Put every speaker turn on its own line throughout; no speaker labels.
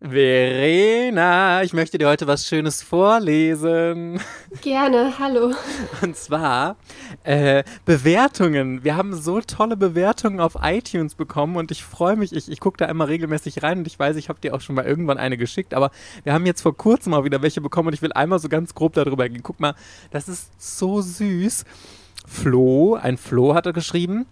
Verena, ich möchte dir heute was Schönes vorlesen.
Gerne, hallo.
Und zwar äh, Bewertungen. Wir haben so tolle Bewertungen auf iTunes bekommen und ich freue mich. Ich, ich gucke da immer regelmäßig rein und ich weiß, ich habe dir auch schon mal irgendwann eine geschickt, aber wir haben jetzt vor kurzem mal wieder welche bekommen und ich will einmal so ganz grob darüber gehen. Guck mal, das ist so süß. Flo, ein Flo hat er geschrieben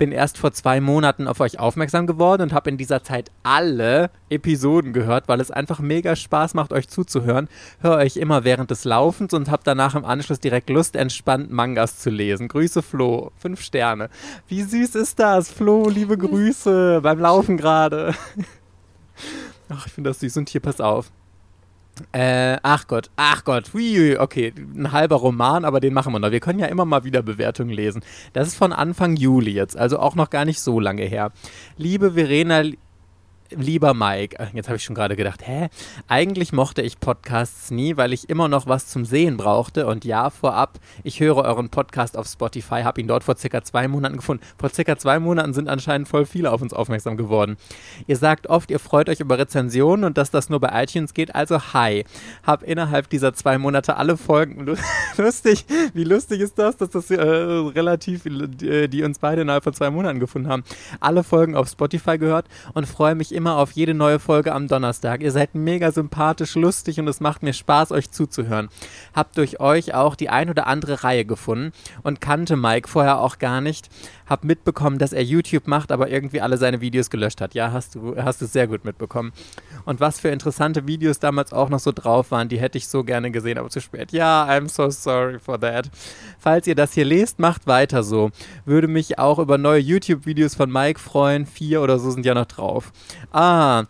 bin erst vor zwei Monaten auf euch aufmerksam geworden und habe in dieser Zeit alle Episoden gehört, weil es einfach mega Spaß macht, euch zuzuhören. Höre euch immer während des Laufens und habe danach im Anschluss direkt Lust, entspannt Mangas zu lesen. Grüße Flo, fünf Sterne. Wie süß ist das, Flo? Liebe Grüße beim Laufen gerade. Ach, ich finde das süß und hier, pass auf. Äh, ach Gott, ach Gott, hui, okay, ein halber Roman, aber den machen wir noch. Wir können ja immer mal wieder Bewertungen lesen. Das ist von Anfang Juli jetzt, also auch noch gar nicht so lange her. Liebe Verena, lieber Mike, äh, jetzt habe ich schon gerade gedacht, hä? Eigentlich mochte ich Podcasts nie, weil ich immer noch was zum Sehen brauchte. Und ja, vorab, ich höre euren Podcast auf Spotify, habe ihn dort vor circa zwei Monaten gefunden. Vor circa zwei Monaten sind anscheinend voll viele auf uns aufmerksam geworden. Ihr sagt oft, ihr freut euch über Rezensionen und dass das nur bei iTunes geht. Also hi, habe innerhalb dieser zwei Monate alle Folgen, lustig, wie lustig ist das, dass das äh, relativ, äh, die uns beide innerhalb von zwei Monaten gefunden haben, alle Folgen auf Spotify gehört und freue mich immer immer auf jede neue Folge am Donnerstag. Ihr seid mega sympathisch, lustig und es macht mir Spaß, euch zuzuhören. Hab durch euch auch die ein oder andere Reihe gefunden und kannte Mike vorher auch gar nicht. Hab mitbekommen, dass er YouTube macht, aber irgendwie alle seine Videos gelöscht hat. Ja, hast du, hast es sehr gut mitbekommen. Und was für interessante Videos damals auch noch so drauf waren, die hätte ich so gerne gesehen, aber zu spät. Ja, I'm so sorry for that. Falls ihr das hier lest, macht weiter so. Würde mich auch über neue YouTube-Videos von Mike freuen. Vier oder so sind ja noch drauf. Ah,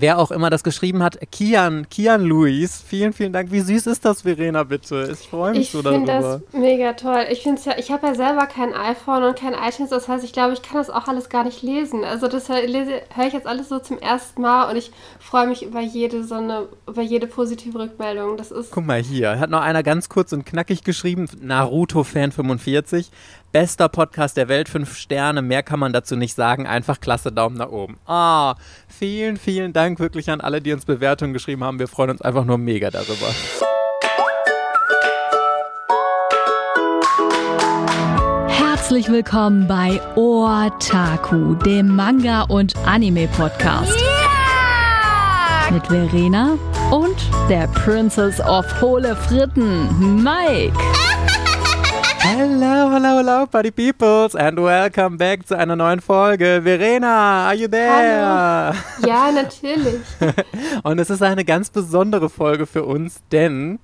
wer auch immer das geschrieben hat, Kian, Kian Luis, vielen, vielen Dank. Wie süß ist das, Verena, bitte? Ich freue mich
ich
so darüber.
Ich finde das mega toll. Ich ja, ich habe ja selber kein iPhone und kein iTunes, das heißt, ich glaube, ich kann das auch alles gar nicht lesen. Also das höre hör ich jetzt alles so zum ersten Mal und ich freue mich über jede so eine, über jede positive Rückmeldung. Das ist.
Guck mal hier, hat noch einer ganz kurz und knackig geschrieben, Naruto Fan 45. Bester Podcast der Welt, fünf Sterne. Mehr kann man dazu nicht sagen. Einfach klasse Daumen nach oben. Ah, vielen, vielen Dank wirklich an alle, die uns Bewertungen geschrieben haben. Wir freuen uns einfach nur mega darüber.
Herzlich willkommen bei Otaku, dem Manga- und Anime-Podcast. Yeah! Mit Verena und der Princess of Hohle Fritten, Mike.
Hello, hello, hello, Party Peoples, and welcome back zu einer neuen Folge. Verena, are you there?
Hallo. Ja, natürlich.
und es ist eine ganz besondere Folge für uns, denn,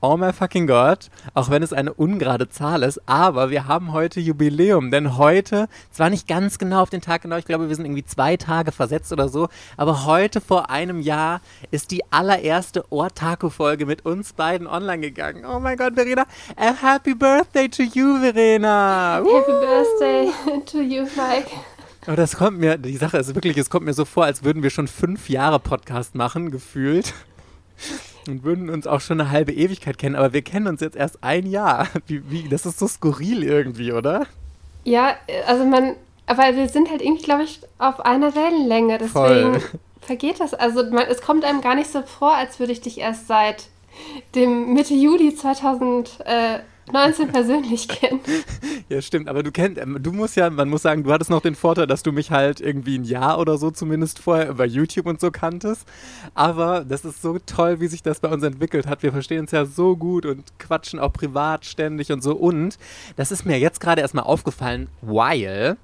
oh my fucking God, auch wenn es eine ungerade Zahl ist, aber wir haben heute Jubiläum, denn heute, zwar nicht ganz genau auf den Tag genau, ich glaube, wir sind irgendwie zwei Tage versetzt oder so, aber heute vor einem Jahr ist die allererste Ortaku-Folge mit uns beiden online gegangen. Oh my God, Verena, a happy birthday to you, Verena.
Happy uh. Birthday to you, Mike.
Aber das kommt mir, die Sache ist wirklich, es kommt mir so vor, als würden wir schon fünf Jahre Podcast machen, gefühlt. Und würden uns auch schon eine halbe Ewigkeit kennen, aber wir kennen uns jetzt erst ein Jahr. Wie, wie, das ist so skurril irgendwie, oder?
Ja, also man, aber wir sind halt irgendwie, glaube ich, auf einer Wellenlänge. Deswegen Voll. vergeht das. Also man, es kommt einem gar nicht so vor, als würde ich dich erst seit dem Mitte Juli 2000. Äh, 19 persönlich kennen.
Ja, stimmt, aber du kennst, ähm, du musst ja, man muss sagen, du hattest noch den Vorteil, dass du mich halt irgendwie ein Jahr oder so zumindest vorher über YouTube und so kanntest. Aber das ist so toll, wie sich das bei uns entwickelt hat. Wir verstehen uns ja so gut und quatschen auch privat ständig und so. Und das ist mir jetzt gerade erstmal aufgefallen, weil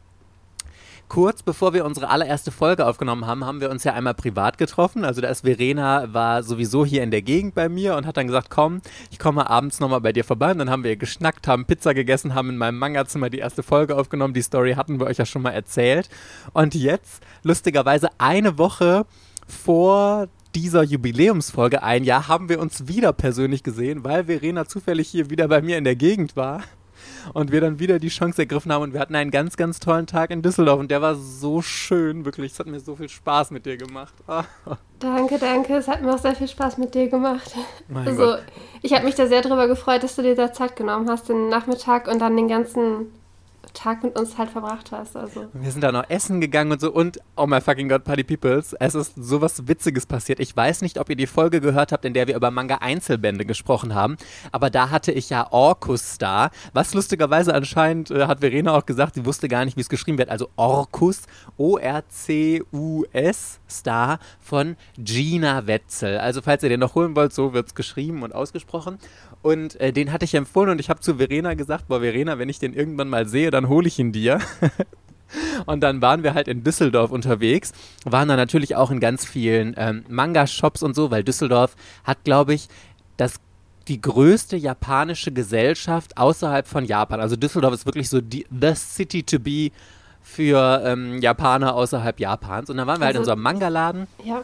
kurz bevor wir unsere allererste Folge aufgenommen haben, haben wir uns ja einmal privat getroffen. Also da ist Verena, war sowieso hier in der Gegend bei mir und hat dann gesagt, komm, ich komme abends nochmal bei dir vorbei. Und dann haben wir geschnackt, haben Pizza gegessen, haben in meinem Manga-Zimmer die erste Folge aufgenommen. Die Story hatten wir euch ja schon mal erzählt. Und jetzt, lustigerweise, eine Woche vor dieser Jubiläumsfolge ein Jahr haben wir uns wieder persönlich gesehen, weil Verena zufällig hier wieder bei mir in der Gegend war und wir dann wieder die Chance ergriffen haben und wir hatten einen ganz, ganz tollen Tag in Düsseldorf und der war so schön, wirklich. Es hat mir so viel Spaß mit dir gemacht.
Ah. Danke, danke. Es hat mir auch sehr viel Spaß mit dir gemacht. Mein also, Gott. ich habe mich da sehr darüber gefreut, dass du dir da Zeit genommen hast, den Nachmittag und dann den ganzen Tag mit uns halt verbracht hast. Also.
Wir sind da noch essen gegangen und so und oh my fucking God, Party Peoples, es ist sowas Witziges passiert. Ich weiß nicht, ob ihr die Folge gehört habt, in der wir über Manga-Einzelbände gesprochen haben, aber da hatte ich ja Orkus da, was lustigerweise anscheinend, äh, hat Verena auch gesagt, sie wusste gar nicht, wie es geschrieben wird, also Orkus, O-R-C-U-S, Star von Gina Wetzel. Also falls ihr den noch holen wollt, so wird es geschrieben und ausgesprochen. Und äh, den hatte ich empfohlen und ich habe zu Verena gesagt, boah Verena, wenn ich den irgendwann mal sehe, dann hole ich ihn dir. Und dann waren wir halt in Düsseldorf unterwegs, waren da natürlich auch in ganz vielen ähm, Manga-Shops und so, weil Düsseldorf hat, glaube ich, das die größte japanische Gesellschaft außerhalb von Japan. Also Düsseldorf ist wirklich so die, the city to be für ähm, Japaner außerhalb Japans. Und dann waren wir also, halt in also so einem Manga-Laden.
Ja.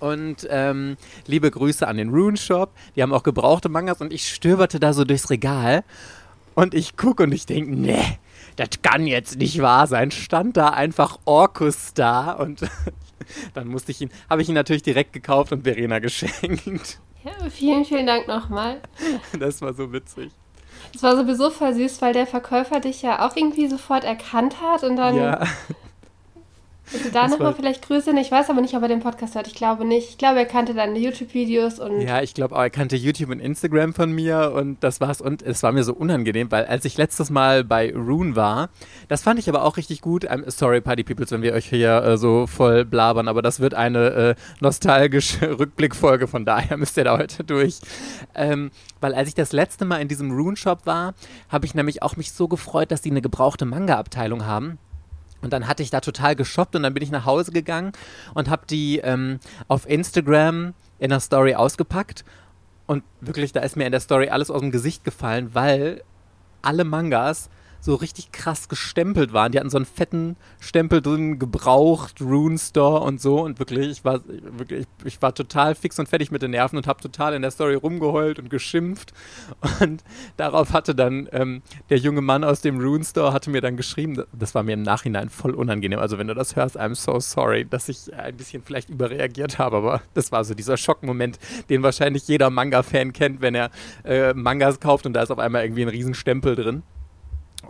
Und ähm, liebe Grüße an den Rune Shop. Die haben auch gebrauchte Mangas und ich stöberte da so durchs Regal und ich gucke und ich denke, nee, das kann jetzt nicht wahr sein. Stand da einfach Orkus da und dann musste ich ihn, habe ich ihn natürlich direkt gekauft und Verena geschenkt.
Ja, vielen, vielen Dank nochmal.
Das war so witzig.
Es war sowieso voll süß, weil der Verkäufer dich ja auch irgendwie sofort erkannt hat und dann
ja.
Also da nochmal vielleicht Grüße. Ich weiß aber nicht, ob er den Podcast hört. Ich glaube nicht. Ich glaube, er kannte deine YouTube-Videos und.
Ja, ich glaube auch, er kannte YouTube und Instagram von mir und das war's. Und es war mir so unangenehm, weil als ich letztes Mal bei Rune war, das fand ich aber auch richtig gut. I'm sorry, Party Peoples, wenn wir euch hier äh, so voll blabern, aber das wird eine äh, nostalgische Rückblickfolge, von daher müsst ihr da heute durch. Ähm, weil als ich das letzte Mal in diesem Rune-Shop war, habe ich nämlich auch mich so gefreut, dass die eine gebrauchte Manga-Abteilung haben. Und dann hatte ich da total geshoppt und dann bin ich nach Hause gegangen und habe die ähm, auf Instagram in der Story ausgepackt. Und wirklich, da ist mir in der Story alles aus dem Gesicht gefallen, weil alle Mangas so richtig krass gestempelt waren. Die hatten so einen fetten Stempel drin, gebraucht, Rune Store und so. Und wirklich, ich war wirklich, ich war total fix und fertig mit den Nerven und habe total in der Story rumgeheult und geschimpft. Und darauf hatte dann ähm, der junge Mann aus dem Rune Store hatte mir dann geschrieben, das war mir im Nachhinein voll unangenehm. Also wenn du das hörst, I'm so sorry, dass ich ein bisschen vielleicht überreagiert habe, aber das war so dieser Schockmoment, den wahrscheinlich jeder Manga-Fan kennt, wenn er äh, Mangas kauft und da ist auf einmal irgendwie ein Riesenstempel drin.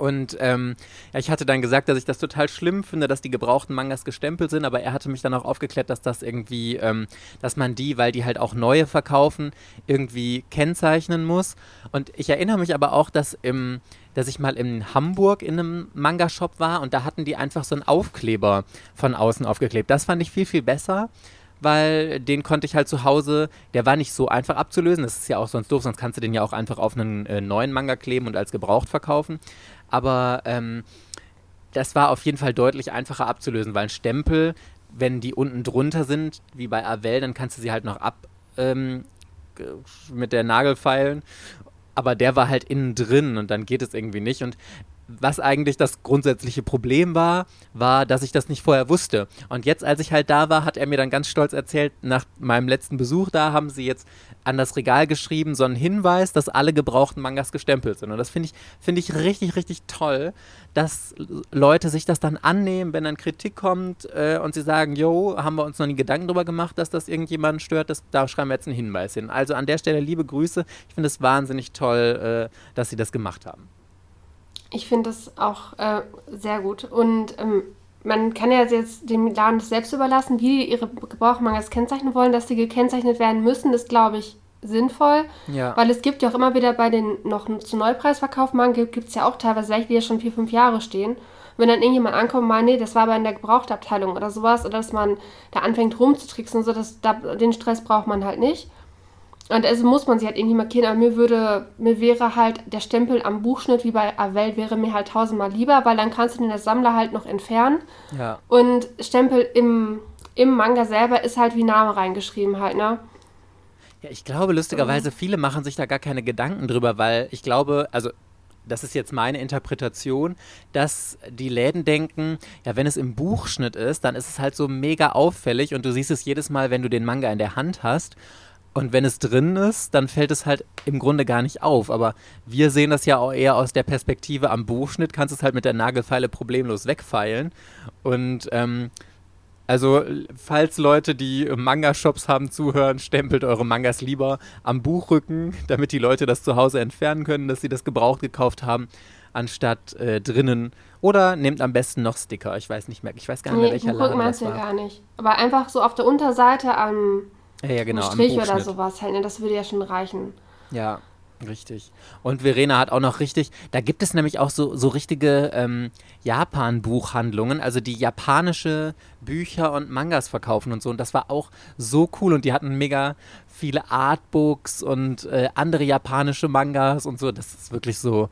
Und ähm, ja, ich hatte dann gesagt, dass ich das total schlimm finde, dass die gebrauchten Mangas gestempelt sind, aber er hatte mich dann auch aufgeklärt, dass das irgendwie, ähm, dass man die, weil die halt auch neue verkaufen, irgendwie kennzeichnen muss. Und ich erinnere mich aber auch, dass im, dass ich mal in Hamburg in einem Manga-Shop war und da hatten die einfach so einen Aufkleber von außen aufgeklebt. Das fand ich viel, viel besser weil den konnte ich halt zu Hause, der war nicht so einfach abzulösen, das ist ja auch sonst doof, sonst kannst du den ja auch einfach auf einen äh, neuen Manga kleben und als gebraucht verkaufen aber ähm, das war auf jeden Fall deutlich einfacher abzulösen, weil ein Stempel, wenn die unten drunter sind, wie bei Avell, dann kannst du sie halt noch ab ähm, mit der Nagel feilen. Aber der war halt innen drin und dann geht es irgendwie nicht. Und was eigentlich das grundsätzliche Problem war, war, dass ich das nicht vorher wusste. Und jetzt, als ich halt da war, hat er mir dann ganz stolz erzählt, nach meinem letzten Besuch da haben sie jetzt an das Regal geschrieben, so einen Hinweis, dass alle gebrauchten Mangas gestempelt sind. Und das finde ich, find ich richtig, richtig toll, dass Leute sich das dann annehmen, wenn dann Kritik kommt äh, und sie sagen, jo, haben wir uns noch nie Gedanken darüber gemacht, dass das irgendjemanden stört, das, da schreiben wir jetzt einen Hinweis hin. Also an der Stelle liebe Grüße. Ich finde es wahnsinnig toll, äh, dass sie das gemacht haben.
Ich finde das auch äh, sehr gut. Und ähm, man kann ja jetzt dem Laden das selbst überlassen, wie die ihre Gebrauchmangas kennzeichnen wollen, dass sie gekennzeichnet werden müssen, ist, glaube ich, sinnvoll.
Ja.
Weil es gibt ja auch immer wieder bei den noch zu Neupreisverkauf gibt es ja auch teilweise welche, die ja schon vier, fünf Jahre stehen. wenn dann irgendjemand ankommt und meint, nee, das war aber in der Gebrauchtabteilung oder sowas, oder dass man da anfängt rumzutricksen und so, das, da, den Stress braucht man halt nicht. Und also muss man sie halt irgendwie markieren, aber mir würde, mir wäre halt der Stempel am Buchschnitt wie bei Avell wäre mir halt tausendmal lieber, weil dann kannst du den als Sammler halt noch entfernen.
Ja.
Und Stempel im, im Manga selber ist halt wie Name reingeschrieben halt, ne?
Ja, ich glaube lustigerweise, viele machen sich da gar keine Gedanken drüber, weil ich glaube, also das ist jetzt meine Interpretation, dass die Läden denken, ja, wenn es im Buchschnitt ist, dann ist es halt so mega auffällig und du siehst es jedes Mal, wenn du den Manga in der Hand hast. Und wenn es drin ist, dann fällt es halt im Grunde gar nicht auf. Aber wir sehen das ja auch eher aus der Perspektive am Buchschnitt, kannst es halt mit der Nagelfeile problemlos wegfeilen. Und ähm, also, falls Leute, die Manga-Shops haben, zuhören, stempelt eure Mangas lieber am Buchrücken, damit die Leute das zu Hause entfernen können, dass sie das gebraucht gekauft haben, anstatt äh, drinnen Oder nehmt am besten noch Sticker. Ich weiß nicht mehr. Ich weiß gar nicht
Nee,
welcher Laden
meinst
das
du ja
war.
gar nicht. Aber einfach so auf der Unterseite am
Ja, ja, genau.
Strich oder sowas halt. Ne? Das würde ja schon reichen.
Ja, richtig. Und Verena hat auch noch richtig, da gibt es nämlich auch so, so richtige ähm, Japan-Buchhandlungen, also die japanische Bücher und Mangas verkaufen und so. Und das war auch so cool. Und die hatten mega viele Artbooks und äh, andere japanische Mangas und so. Das ist wirklich so.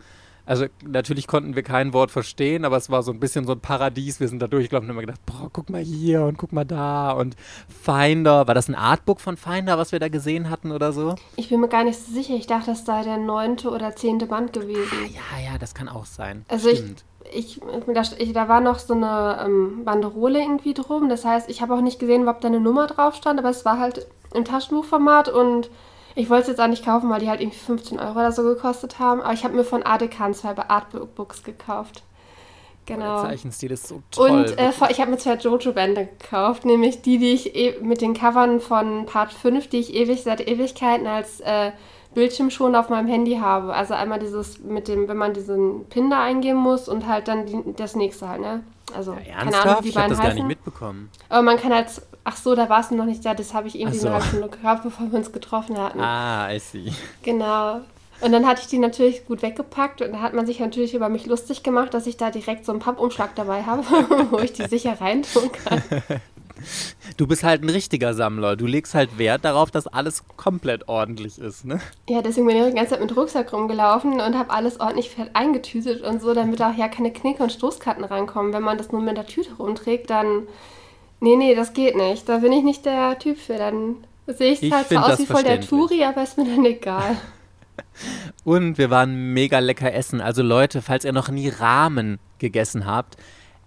Also natürlich konnten wir kein Wort verstehen, aber es war so ein bisschen so ein Paradies. Wir sind da durchgelaufen und haben gedacht, boah, guck mal hier und guck mal da und Finder. War das ein Artbook von Finder, was wir da gesehen hatten oder so?
Ich bin mir gar nicht so sicher. Ich dachte, das sei der neunte oder zehnte Band gewesen.
Ja, ja, das kann auch sein.
Also ich,
Stimmt.
ich, da, ich, da war noch so eine ähm, Banderole irgendwie drum. Das heißt, ich habe auch nicht gesehen, ob da eine Nummer drauf stand, aber es war halt im Taschenbuchformat und ich wollte es jetzt auch nicht kaufen, weil die halt irgendwie 15 Euro oder so gekostet haben. Aber ich habe mir von ADK zwei Artbooks gekauft. Genau.
Der Zeichenstil ist so toll.
Und äh, ich habe mir zwei Jojo-Bände gekauft, nämlich die, die ich e mit den Covern von Part 5, die ich ewig seit Ewigkeiten als äh, Bildschirm schon auf meinem Handy habe. Also einmal dieses mit dem, wenn man diesen Pin da eingeben muss und halt dann die, das nächste halt, ne? Also,
ja,
keine
ernsthaft?
Ahnung, wie die
ich habe das gar nicht
heißen.
mitbekommen.
Aber man kann halt, ach so, da war es noch nicht da, das habe ich irgendwie
so.
eine halbe Stunde gekauft, bevor wir uns getroffen hatten.
Ah, I see.
Genau. Und dann hatte ich die natürlich gut weggepackt und da hat man sich natürlich über mich lustig gemacht, dass ich da direkt so einen Pappumschlag dabei habe, wo ich die sicher reintun kann.
Du bist halt ein richtiger Sammler. Du legst halt Wert darauf, dass alles komplett ordentlich ist, ne?
Ja, deswegen bin ich die ganze Zeit mit Rucksack rumgelaufen und habe alles ordentlich fett eingetütet und so, damit auch ja keine Knicke und Stoßkarten reinkommen. Wenn man das nur mit der Tüte rumträgt, dann. Nee, nee, das geht nicht. Da bin ich nicht der Typ für. Dann sehe ich
Ich
halt zwar aus wie voll der. Turi, aber ist mir dann egal.
Und wir waren mega lecker essen. Also Leute, falls ihr noch nie Ramen gegessen habt,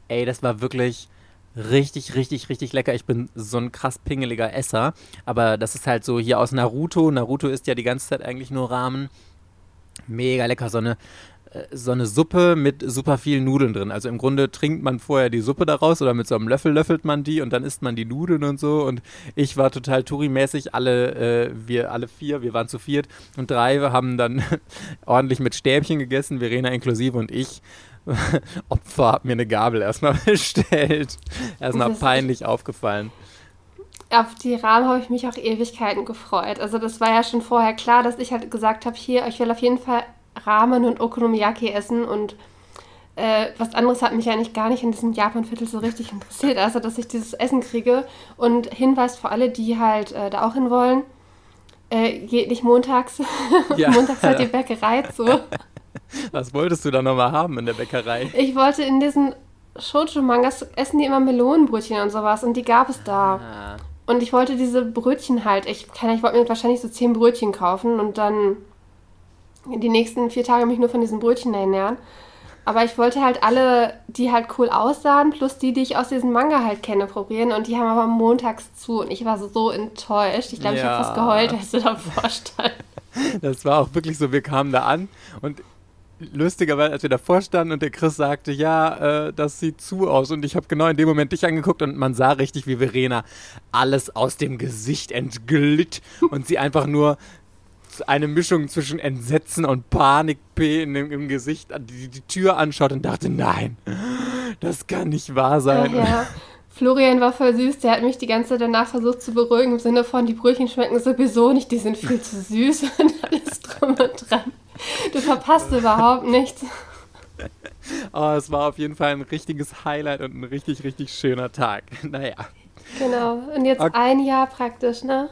ey, das war wirklich richtig, richtig, richtig lecker. Ich bin so ein krass pingeliger Esser. Aber das ist halt so hier aus Naruto. Naruto isst ja die ganze Zeit eigentlich nur Ramen. Mega lecker. So eine, so eine Suppe mit super vielen Nudeln drin. Also im Grunde trinkt man vorher die Suppe daraus oder mit so einem Löffel löffelt man die und dann isst man die Nudeln und so. Und ich war total Touri-mäßig. Alle, äh, wir alle vier, wir waren zu viert und drei haben dann ordentlich mit Stäbchen gegessen, Verena inklusive und ich. Opfer hat mir eine Gabel erstmal bestellt. Erstmal peinlich aufgefallen.
Auf die Rahmen habe ich mich auch Ewigkeiten gefreut. Also das war ja schon vorher klar, dass ich halt gesagt habe, hier, ich will auf jeden Fall Ramen und Okonomiyaki essen und äh, was anderes hat mich eigentlich gar nicht in diesem Japan-Viertel so richtig interessiert, also dass ich dieses Essen kriege. Und Hinweis für alle, die halt äh, da auch hin wollen, äh, geht nicht montags.
Ja.
montags hat die Bäckerei zu.
Was wolltest du da nochmal haben in der Bäckerei?
Ich wollte in diesen Shoujo-Mangas essen die immer Melonenbrötchen und sowas und die gab es da.
Ah.
Und ich wollte diese Brötchen halt, ich, ich wollte mir wahrscheinlich so zehn Brötchen kaufen und dann die nächsten vier Tage mich nur von diesen Brötchen ernähren. Aber ich wollte halt alle, die halt cool aussahen, plus die, die ich aus diesem Manga halt kenne, probieren. Und die haben aber montags zu. Und ich war so, enttäuscht. Ich glaube, ich
Ja.
habe fast geheult, als du davor stand.
Das war auch wirklich so, wir kamen da an und lustigerweise, als wir davor standen und der Chris sagte, ja, äh, das sieht zu aus und ich habe genau in dem Moment dich angeguckt und man sah richtig, wie Verena alles aus dem Gesicht entglitt und sie einfach nur eine Mischung zwischen Entsetzen und Panik P in dem, im Gesicht die, die Tür anschaut und dachte, nein, das kann nicht wahr sein.
ja. Florian war voll süß, der hat mich die ganze Zeit danach versucht zu beruhigen, im Sinne von, die Brötchen schmecken sowieso nicht, die sind viel zu süß und alles drum und dran. Du verpasst überhaupt nichts.
Oh, es war auf jeden Fall ein richtiges Highlight und ein richtig, richtig schöner Tag. Naja.
Genau. Und jetzt
Okay.
ein Jahr praktisch, ne?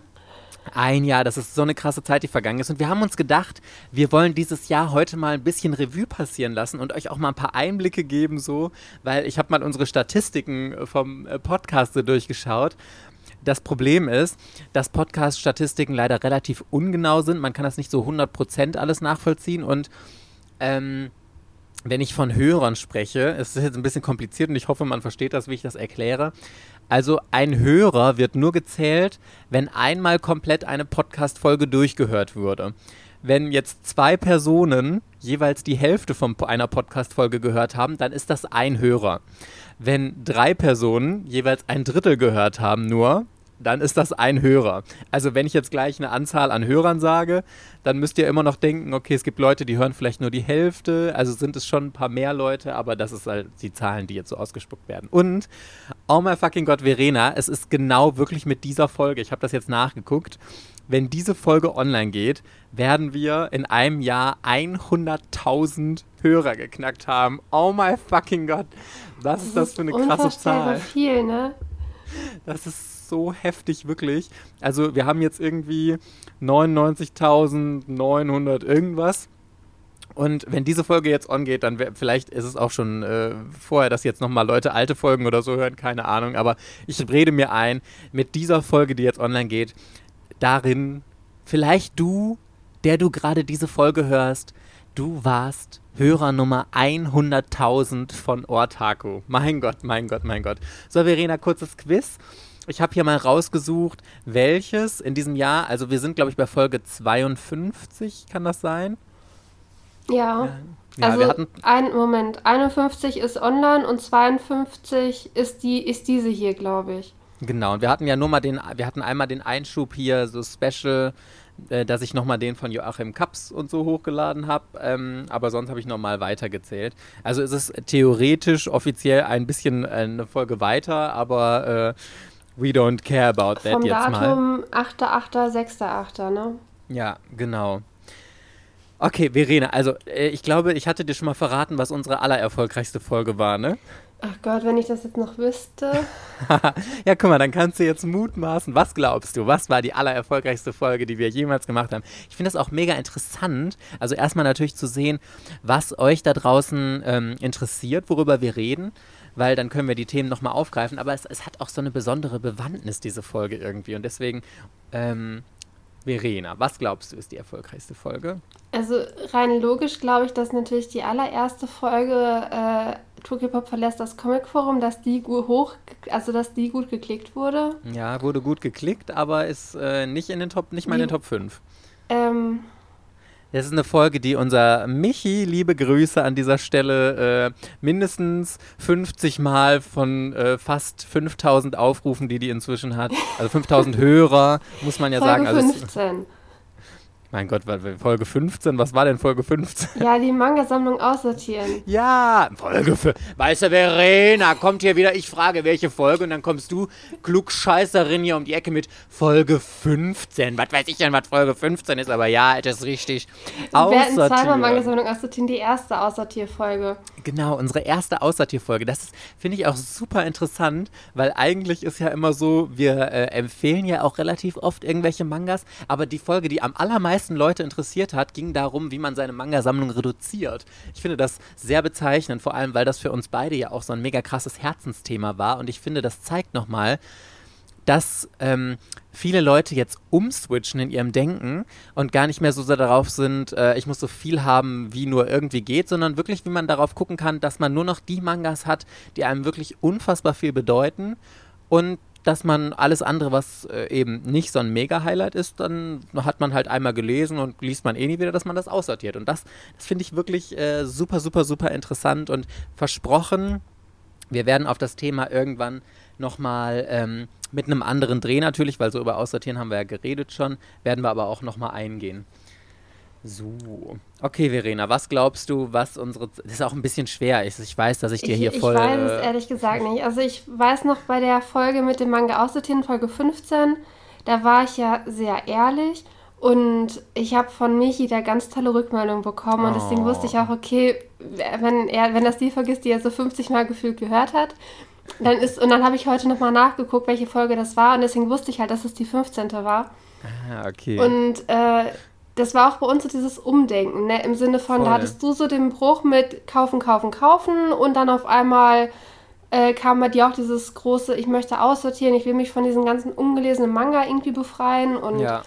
Ein Jahr, das ist so eine krasse Zeit, die vergangen ist. Und wir haben uns gedacht, wir wollen dieses Jahr heute mal ein bisschen Revue passieren lassen und euch auch mal ein paar Einblicke geben, so, weil ich habe mal unsere Statistiken äh, vom äh, Podcast so durchgeschaut. Das Problem ist, dass Podcast-Statistiken leider relativ ungenau sind. Man kann das nicht so 100% alles nachvollziehen und ähm, wenn ich von Hörern spreche, es ist jetzt ein bisschen kompliziert und ich hoffe, man versteht das, wie ich das erkläre. Also ein Hörer wird nur gezählt, wenn einmal komplett eine Podcast-Folge durchgehört würde. Wenn jetzt zwei Personen jeweils die Hälfte von einer Podcast-Folge gehört haben, dann ist das ein Hörer. Wenn drei Personen jeweils ein Drittel gehört haben nur, dann ist das ein Hörer. Also wenn ich jetzt gleich eine Anzahl an Hörern sage, dann müsst ihr immer noch denken, okay, es gibt Leute, die hören vielleicht nur die Hälfte, also sind es schon ein paar mehr Leute, aber das ist halt die Zahlen, die jetzt so ausgespuckt werden. Und, oh my fucking Gott, Verena, es ist genau wirklich mit dieser Folge, ich habe das jetzt nachgeguckt, wenn diese Folge online geht, werden wir in einem Jahr 100.000 Hörer geknackt haben. Oh my fucking Gott. Was ist das für eine krasse Zahl?
viel, ne?
Das ist so heftig, wirklich. Also wir haben jetzt irgendwie 99.900 irgendwas. Und wenn diese Folge jetzt on geht, dann wär, vielleicht ist es auch schon äh, vorher, dass jetzt nochmal Leute alte Folgen oder so hören, keine Ahnung. Aber ich rede mir ein, mit dieser Folge, die jetzt online geht, darin vielleicht du, der du gerade diese Folge hörst, du warst Hörer Nummer 100.000 von Ortaku. Mein Gott, mein Gott, mein Gott. So, Verena, kurzes Quiz. Ich habe hier mal rausgesucht, welches in diesem Jahr, also wir sind, glaube ich, bei Folge 52, kann das sein?
Ja. ja also, wir hatten ein Moment, 51 ist online und 52 ist, die, ist diese hier, glaube ich.
Genau, und wir hatten ja nur mal den, wir hatten einmal den Einschub hier, so Special, äh, dass ich nochmal den von Joachim Kaps und so hochgeladen habe, ähm, aber sonst habe ich nochmal weitergezählt. Also ist es theoretisch offiziell ein bisschen äh, eine Folge weiter, aber äh, we don't care about that
Vom
jetzt
Datum mal. 8.8., 6.8., ne?
Ja, genau. Okay, Verena, also äh, ich glaube, ich hatte dir schon mal verraten, was unsere allererfolgreichste Folge war, ne?
Ach Gott, wenn ich das jetzt noch wüsste.
ja, guck mal, dann kannst du jetzt mutmaßen. Was glaubst du? Was war die allererfolgreichste Folge, die wir jemals gemacht haben? Ich finde das auch mega interessant. Also erstmal natürlich zu sehen, was euch da draußen ähm, interessiert, worüber wir reden, weil dann können wir die Themen nochmal aufgreifen. Aber es, es, hat auch so eine besondere Bewandtnis, diese Folge irgendwie. Und deswegen, ähm, Verena, was glaubst du ist die erfolgreichste Folge?
Also rein logisch glaube ich, dass natürlich die allererste Folge äh, Tokyopop verlässt das Comicforum, dass die hoch, also dass die gut geklickt wurde.
Ja, wurde gut geklickt, aber ist äh, nicht in den Top, nicht mal in den Top 5.
Ähm.
Das ist eine Folge, die unser Michi, liebe Grüße an dieser Stelle, äh, mindestens 50 Mal von äh, fast 5000 Aufrufen, die die inzwischen hat, also 5000 Hörer, muss man ja
Folge
sagen.
Also 15.
Mein Gott, Folge 15? Was war denn Folge 15?
Ja, die Manga-Sammlung aussortieren.
Ja, Folge 15. Weißt du, Verena, kommt hier wieder, ich frage, welche Folge, und dann kommst du, Klugscheißerin, hier um die Ecke mit Folge 15. Was weiß ich denn, was Folge 15 ist, aber ja, das ist richtig.
Wir hatten Manga-Sammlung aussortieren, die erste Aussortierfolge.
Genau, unsere erste Aussortierfolge. Das finde ich auch super interessant, weil eigentlich ist ja immer so, wir äh, empfehlen ja auch relativ oft irgendwelche Mangas, aber die Folge, die am allermeisten Leute interessiert hat, ging darum, wie man seine Manga-Sammlung reduziert. Ich finde das sehr bezeichnend, vor allem, weil das für uns beide ja auch so ein mega krasses Herzensthema war und ich finde, das zeigt nochmal, dass ähm, viele Leute jetzt umswitchen in ihrem Denken und gar nicht mehr so sehr darauf sind, äh, ich muss so viel haben, wie nur irgendwie geht, sondern wirklich, wie man darauf gucken kann, dass man nur noch die Mangas hat, die einem wirklich unfassbar viel bedeuten und dass man alles andere, was äh, eben nicht so ein Mega-Highlight ist, dann hat man halt einmal gelesen und liest man eh nie wieder, dass man das aussortiert. Und das, das finde ich wirklich äh, super, super, super interessant und versprochen, wir werden auf das Thema irgendwann nochmal ähm, mit einem anderen Dreh natürlich, weil so über Aussortieren haben wir ja geredet schon, werden wir aber auch nochmal eingehen. So. Okay, Verena, was glaubst du, was unsere. Das ist auch ein bisschen schwer. Ich, ich weiß, dass ich dir hier
ich,
voll.
Ich weiß es ehrlich gesagt nicht. Also, ich weiß noch bei der Folge mit dem Manga aussortieren, Folge 15, da war ich ja sehr ehrlich und ich habe von Michi da ganz tolle Rückmeldungen bekommen und deswegen wusste ich auch, okay, wenn er, wenn das die vergisst, die er so 50 Mal gefühlt gehört hat, dann ist, und dann habe ich heute nochmal nachgeguckt, welche Folge das war und deswegen wusste ich halt, dass es die 15. war.
Ah, okay.
Und äh, das war auch bei uns so dieses Umdenken, ne? Im Sinne von, Voll. da hattest du so den Bruch mit kaufen, kaufen, kaufen und dann auf einmal äh, kam bei dir auch dieses große, ich möchte aussortieren, ich will mich von diesem ganzen ungelesenen Manga irgendwie befreien und
ja.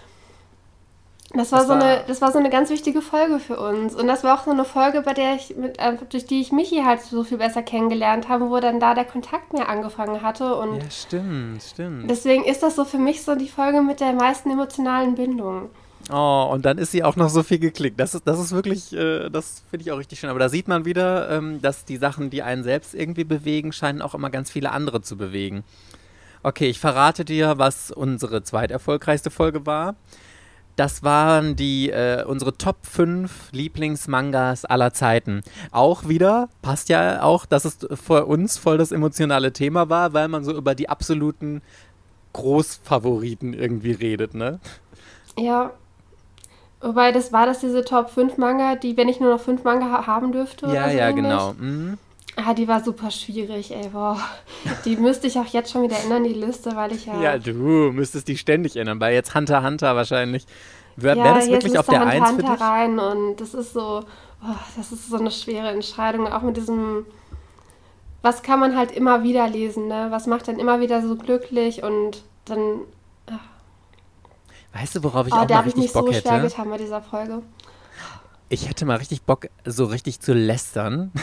Das war, das so war eine, das war so eine ganz wichtige Folge für uns. Und das war auch so eine Folge, bei der ich mit, äh, durch die ich Michi halt so viel besser kennengelernt habe, wo dann da der Kontakt mehr angefangen hatte. Und
ja, stimmt, stimmt.
Deswegen ist das so für mich so die Folge mit der meisten emotionalen Bindung.
Oh, und dann ist sie auch noch so viel geklickt. Das ist, das ist wirklich, äh, das finde ich auch richtig schön. Aber da sieht man wieder, ähm, dass die Sachen, die einen selbst irgendwie bewegen, scheinen auch immer ganz viele andere zu bewegen. Okay, ich verrate dir, was unsere zweiterfolgreichste Folge war. Das waren die äh, unsere Top 5 Lieblingsmangas aller Zeiten. Auch wieder, passt ja auch, dass es für uns voll das emotionale Thema war, weil man so über die absoluten Großfavoriten irgendwie redet, ne?
Ja. Wobei, das war das diese Top 5 Manga, die, wenn ich nur noch 5 Manga ha haben dürfte.
Ja, so ja, ähnlich. genau. Mhm.
Ah, die war super schwierig, ey, boah. Die müsste ich auch jetzt schon wieder ändern, die Liste, weil ich ja.
Ja, du müsstest die ständig ändern, weil jetzt Hunter Hunter wahrscheinlich. Wäre ja, das wirklich auf der Hunter 1
Hunter für dich? rein und das ist so, oh, das ist so eine schwere Entscheidung, auch mit diesem. Was kann man halt immer wieder lesen, ne? Was macht dann immer wieder so glücklich und dann.
Weißt du, worauf ich oh, auch mal richtig Bock hätte?
Ich mich so schwer getan bei dieser Folge
ich hätte mal richtig Bock, so richtig zu lästern.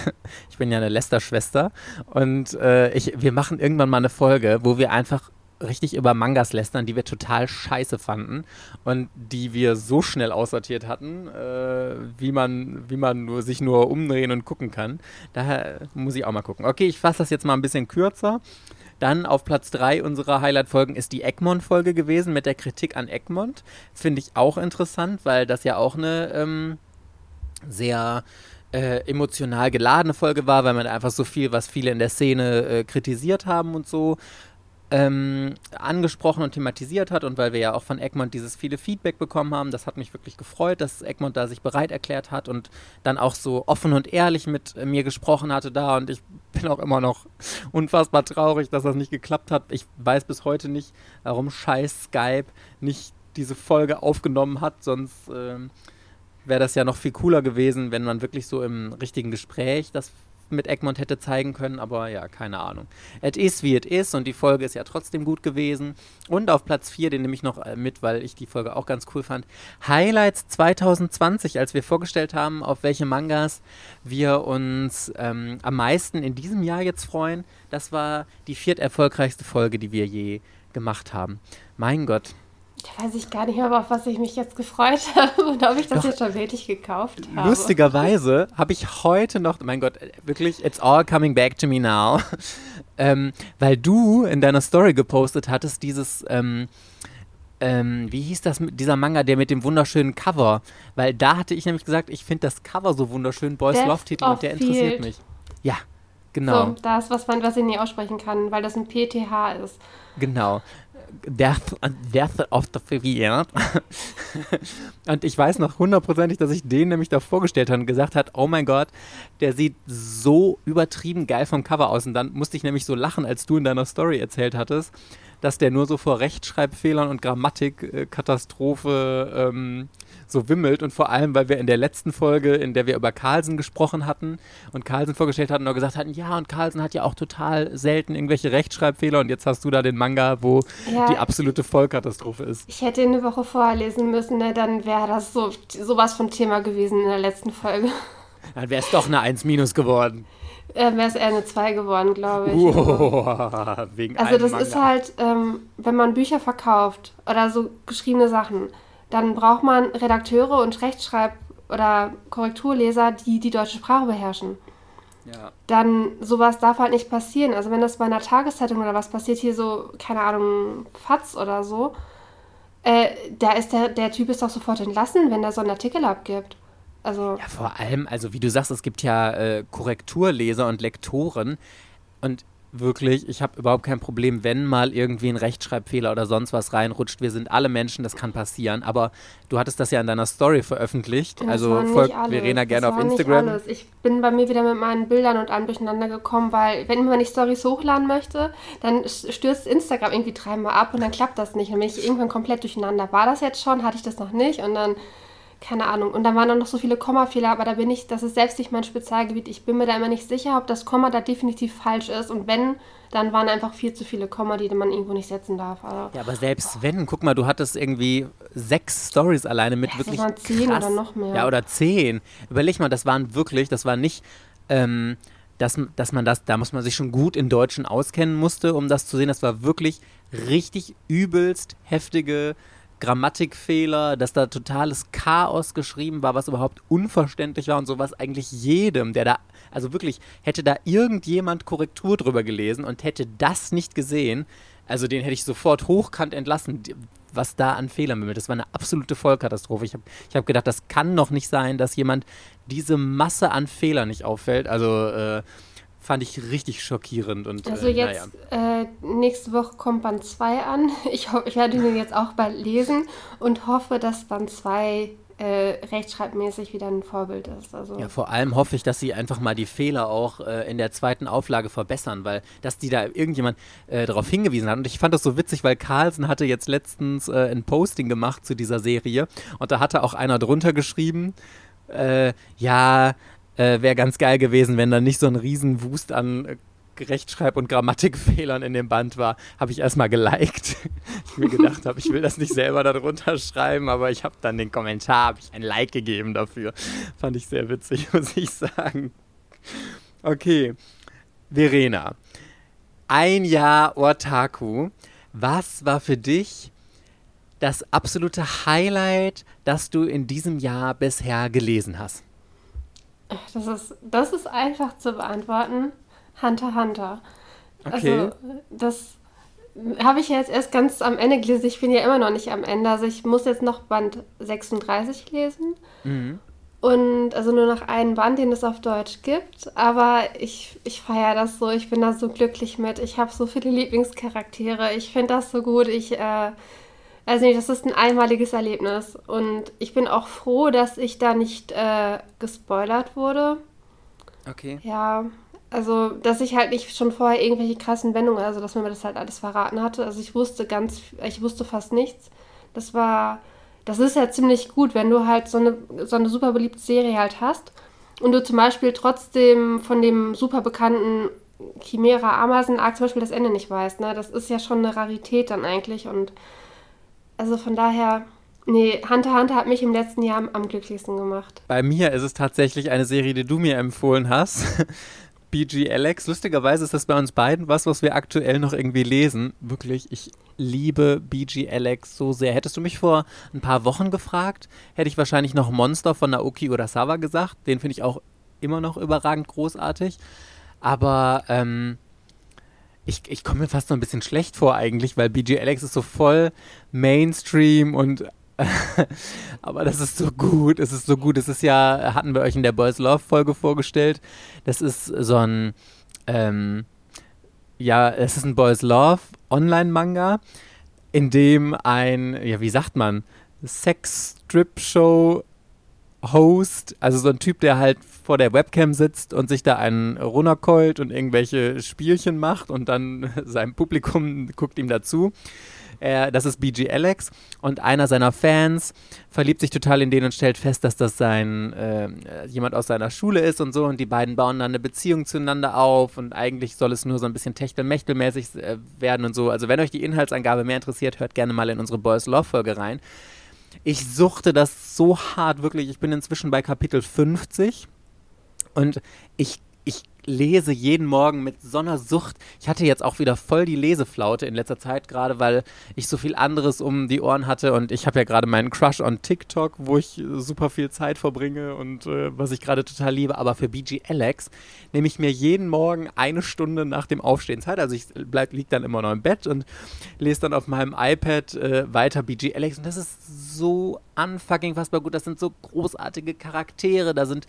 Ich bin ja eine Lästerschwester. Und äh, ich, wir machen irgendwann mal eine Folge, wo wir einfach richtig über Mangas lästern, die wir total scheiße fanden und die wir so schnell aussortiert hatten, äh, wie man, wie man nur, sich nur umdrehen und gucken kann. Daher muss ich auch mal gucken. Okay, ich fasse das jetzt mal ein bisschen kürzer. Dann auf Platz 3 unserer Highlight-Folgen ist die Egmont-Folge gewesen mit der Kritik an Egmont. Finde ich auch interessant, weil das ja auch eine ähm, sehr äh, emotional geladene Folge war, weil man einfach so viel, was viele in der Szene äh, kritisiert haben und so, ähm, angesprochen und thematisiert hat und weil wir ja auch von Egmont dieses viele Feedback bekommen haben, das hat mich wirklich gefreut, dass Egmont da sich bereit erklärt hat und dann auch so offen und ehrlich mit äh, mir gesprochen hatte da und ich bin auch immer noch unfassbar traurig, dass das nicht geklappt hat. Ich weiß bis heute nicht, warum scheiß Skype nicht diese Folge aufgenommen hat, sonst ähm, wäre das ja noch viel cooler gewesen, wenn man wirklich so im richtigen Gespräch das mit Egmont hätte zeigen können, aber ja, keine Ahnung. Es ist, wie es ist und die Folge ist ja trotzdem gut gewesen. Und auf Platz 4, den nehme ich noch äh, mit, weil ich die Folge auch ganz cool fand. Highlights 2020, als wir vorgestellt haben, auf welche Mangas wir uns ähm, am meisten in diesem Jahr jetzt freuen. Das war die vierterfolgreichste Folge, die wir je gemacht haben. Mein Gott,
da weiß ich gar nicht mehr, auf was ich mich jetzt gefreut habe und ob ich das Doch, jetzt schon wirklich gekauft habe.
Lustigerweise habe ich heute noch, mein Gott, wirklich, it's all coming back to me now, ähm, weil du in deiner Story gepostet hattest, dieses, ähm, ähm, wie hieß das, dieser Manga, der mit dem wunderschönen Cover? Weil da hatte ich nämlich gesagt, ich finde das Cover so wunderschön, Boys Love Titel, und der interessiert Field. mich. Ja, genau. So,
das, was, man, was ich nie aussprechen kann, weil das ein PTH ist.
Genau. Death, Death of the Fivier. und ich weiß noch hundertprozentig, dass ich den nämlich da vorgestellt habe und gesagt hat, oh mein Gott, der sieht so übertrieben geil vom Cover aus. Und dann musste ich nämlich so lachen, als du in deiner Story erzählt hattest, dass der nur so vor Rechtschreibfehlern und Grammatik-Katastrophe äh, ähm, so wimmelt und vor allem, weil wir in der letzten Folge, in der wir über Carlsen gesprochen hatten und Carlsen vorgestellt hatten und gesagt hatten, ja, und Carlsen hat ja auch total selten irgendwelche Rechtschreibfehler und jetzt hast du da den Manga, wo ja, die absolute Vollkatastrophe ist.
Ich hätte ihn eine Woche vorher lesen müssen, ne? dann wäre das so sowas von Thema gewesen in der letzten Folge.
Dann wäre es doch eine 1 minus geworden.
Äh, wäre es eher eine 2 geworden, glaube ich. Oh, wegen also das Manga. ist halt, ähm, wenn man Bücher verkauft oder so geschriebene Sachen, dann braucht man Redakteure und Rechtschreib- oder Korrekturleser, die die deutsche Sprache beherrschen. Ja. Dann sowas darf halt nicht passieren. Also wenn das bei einer Tageszeitung oder was passiert, hier so, keine Ahnung, Fatz oder so, äh, da ist der, der Typ ist doch sofort entlassen, wenn der so einen Artikel abgibt. Also
ja, vor allem, also wie du sagst, es gibt ja äh, Korrekturleser und Lektoren. Und wirklich, ich habe überhaupt kein Problem, wenn mal irgendwie ein Rechtschreibfehler oder sonst was reinrutscht. Wir sind alle Menschen, das kann passieren. Aber du hattest das ja in deiner Story veröffentlicht. Das also folgt Verena gerne das auf Instagram. Nicht alles.
Ich bin bei mir wieder mit meinen Bildern und allem durcheinander gekommen, weil wenn man nicht Stories hochladen möchte, dann stürzt Instagram irgendwie dreimal ab und dann klappt das nicht. Dann bin ich irgendwann komplett durcheinander. War das jetzt schon? Hatte ich das noch nicht? Und dann keine Ahnung. Und da waren dann noch so viele Kommafehler, aber da bin ich, das ist selbst nicht mein Spezialgebiet. Ich bin mir da immer nicht sicher, ob das Komma da definitiv falsch ist. Und wenn, dann waren einfach viel zu viele Komma, die man irgendwo nicht setzen darf.
Also, ja, aber selbst wenn, guck mal, du hattest irgendwie sechs Stories alleine mit ja, wirklich. Das waren
zehn krass, oder noch mehr.
Ja, oder zehn. Überleg mal, das waren wirklich, das war nicht. Ähm, dass, dass man das, da muss man sich schon gut in Deutschen auskennen musste, um das zu sehen. Das war wirklich richtig übelst heftige Grammatikfehler, dass da totales Chaos geschrieben war, was überhaupt unverständlich war und so was eigentlich jedem, der da, also wirklich, hätte da irgendjemand Korrektur drüber gelesen und hätte das nicht gesehen, Also den hätte ich sofort hochkant entlassen, was da an Fehlern bimmelt. Das war eine absolute Vollkatastrophe. Ich habe ich hab gedacht, das kann noch nicht sein, dass jemand diese Masse an Fehlern nicht auffällt. Also äh, fand ich richtig schockierend. Und,
also äh, jetzt, naja. äh, nächste Woche kommt Band 2 an. Ich, ich werde ihn jetzt auch bald lesen und hoffe, dass Band 2 äh, rechtschreibmäßig wieder ein Vorbild ist. Also
ja, vor allem hoffe ich, dass sie einfach mal die Fehler auch äh, in der zweiten Auflage verbessern, weil dass die da irgendjemand äh, darauf hingewiesen hat. Und ich fand das so witzig, weil Carlsen hatte jetzt letztens äh, ein Posting gemacht zu dieser Serie und da hatte auch einer drunter geschrieben, äh, ja, äh, wäre ganz geil gewesen, wenn da nicht so ein Riesenwust an Rechtschreib- und Grammatikfehlern in dem Band war, habe ich erstmal geliked. ich mir gedacht habe, ich will das nicht selber darunter schreiben, aber ich habe dann den Kommentar, habe ich ein Like gegeben dafür. Fand ich sehr witzig, muss ich sagen. Okay, Verena. Ein Jahr Otaku. Was war für dich das absolute Highlight, das du in diesem Jahr bisher gelesen hast?
Das ist, das ist einfach zu beantworten. Hunter Hunter. Okay. Also, das habe ich jetzt erst ganz am Ende gelesen. Ich bin ja immer noch nicht am Ende. Also, ich muss jetzt noch Band 36 lesen. Mhm. Und also nur noch einen Band, den es auf Deutsch gibt. Aber ich, ich feiere das so. Ich bin da so glücklich mit. Ich habe so viele Lieblingscharaktere. Ich finde das so gut. Ich, äh, also das ist ein einmaliges Erlebnis. Und ich bin auch froh, dass ich da nicht äh, gespoilert wurde.
Okay.
Ja, also, dass ich halt nicht schon vorher irgendwelche krassen Wendungen, also dass man mir das halt alles verraten hatte. Also ich wusste ganz, ich wusste fast nichts. Das war, das ist ja ziemlich gut, wenn du halt so eine, so eine super beliebte Serie halt hast und du zum Beispiel trotzdem von dem super bekannten Chimera Amazon Arc zum Beispiel das Ende nicht weißt. Ne? Das ist ja schon eine Rarität dann eigentlich und also von daher, Nee, Hunter Hunter hat mich im letzten Jahr am, am, glücklichsten gemacht.
Bei mir ist es tatsächlich eine Serie, die du mir empfohlen hast. BG Alex. Lustigerweise ist das bei uns beiden was, was wir aktuell noch irgendwie lesen. Wirklich, ich liebe BG Alex so sehr. Hättest du mich vor ein paar Wochen gefragt, hätte ich wahrscheinlich noch Monster von Naoki Urasawa gesagt. Den finde ich auch immer noch überragend großartig. Aber ähm, ich, ich komme mir fast so ein bisschen schlecht vor eigentlich, weil BG Alex ist so voll Mainstream und aber das ist so gut, es ist so gut. Es ist ja, hatten wir euch in der Boys Love Folge vorgestellt. Das ist so ein, ähm, ja, es ist ein Boys Love Online-Manga, in dem ein, ja, wie sagt man, Sex-Strip-Show Host, also so ein Typ, der halt vor der Webcam sitzt und sich da einen runterkeult und irgendwelche Spielchen macht und dann sein Publikum guckt ihm dazu. Er, das ist BG Alex und einer seiner Fans verliebt sich total in den und stellt fest, dass das sein äh, jemand aus seiner Schule ist und so und die beiden bauen dann eine Beziehung zueinander auf und eigentlich soll es nur so ein bisschen techtelmechtelmäßig äh, werden und so. Also wenn euch die Inhaltsangabe mehr interessiert, hört gerne mal in unsere Boys Love Folge rein. Ich suchte das so hart, wirklich. Ich bin inzwischen bei Kapitel 50 und ich lese jeden Morgen mit so einer Sucht. Ich hatte jetzt auch wieder voll die Leseflaute in letzter Zeit, gerade weil ich so viel anderes um die Ohren hatte und ich habe ja gerade meinen Crush on TikTok, wo ich super viel Zeit verbringe und äh, was ich gerade total liebe. Aber für BG Alex nehme ich mir jeden Morgen eine Stunde nach dem Aufstehen Zeit. Also ich bleib, dann immer noch im Bett und lese dann auf meinem iPad äh, weiter BG Alex und das ist so unfucking fassbar gut. Das sind so großartige Charaktere, da sind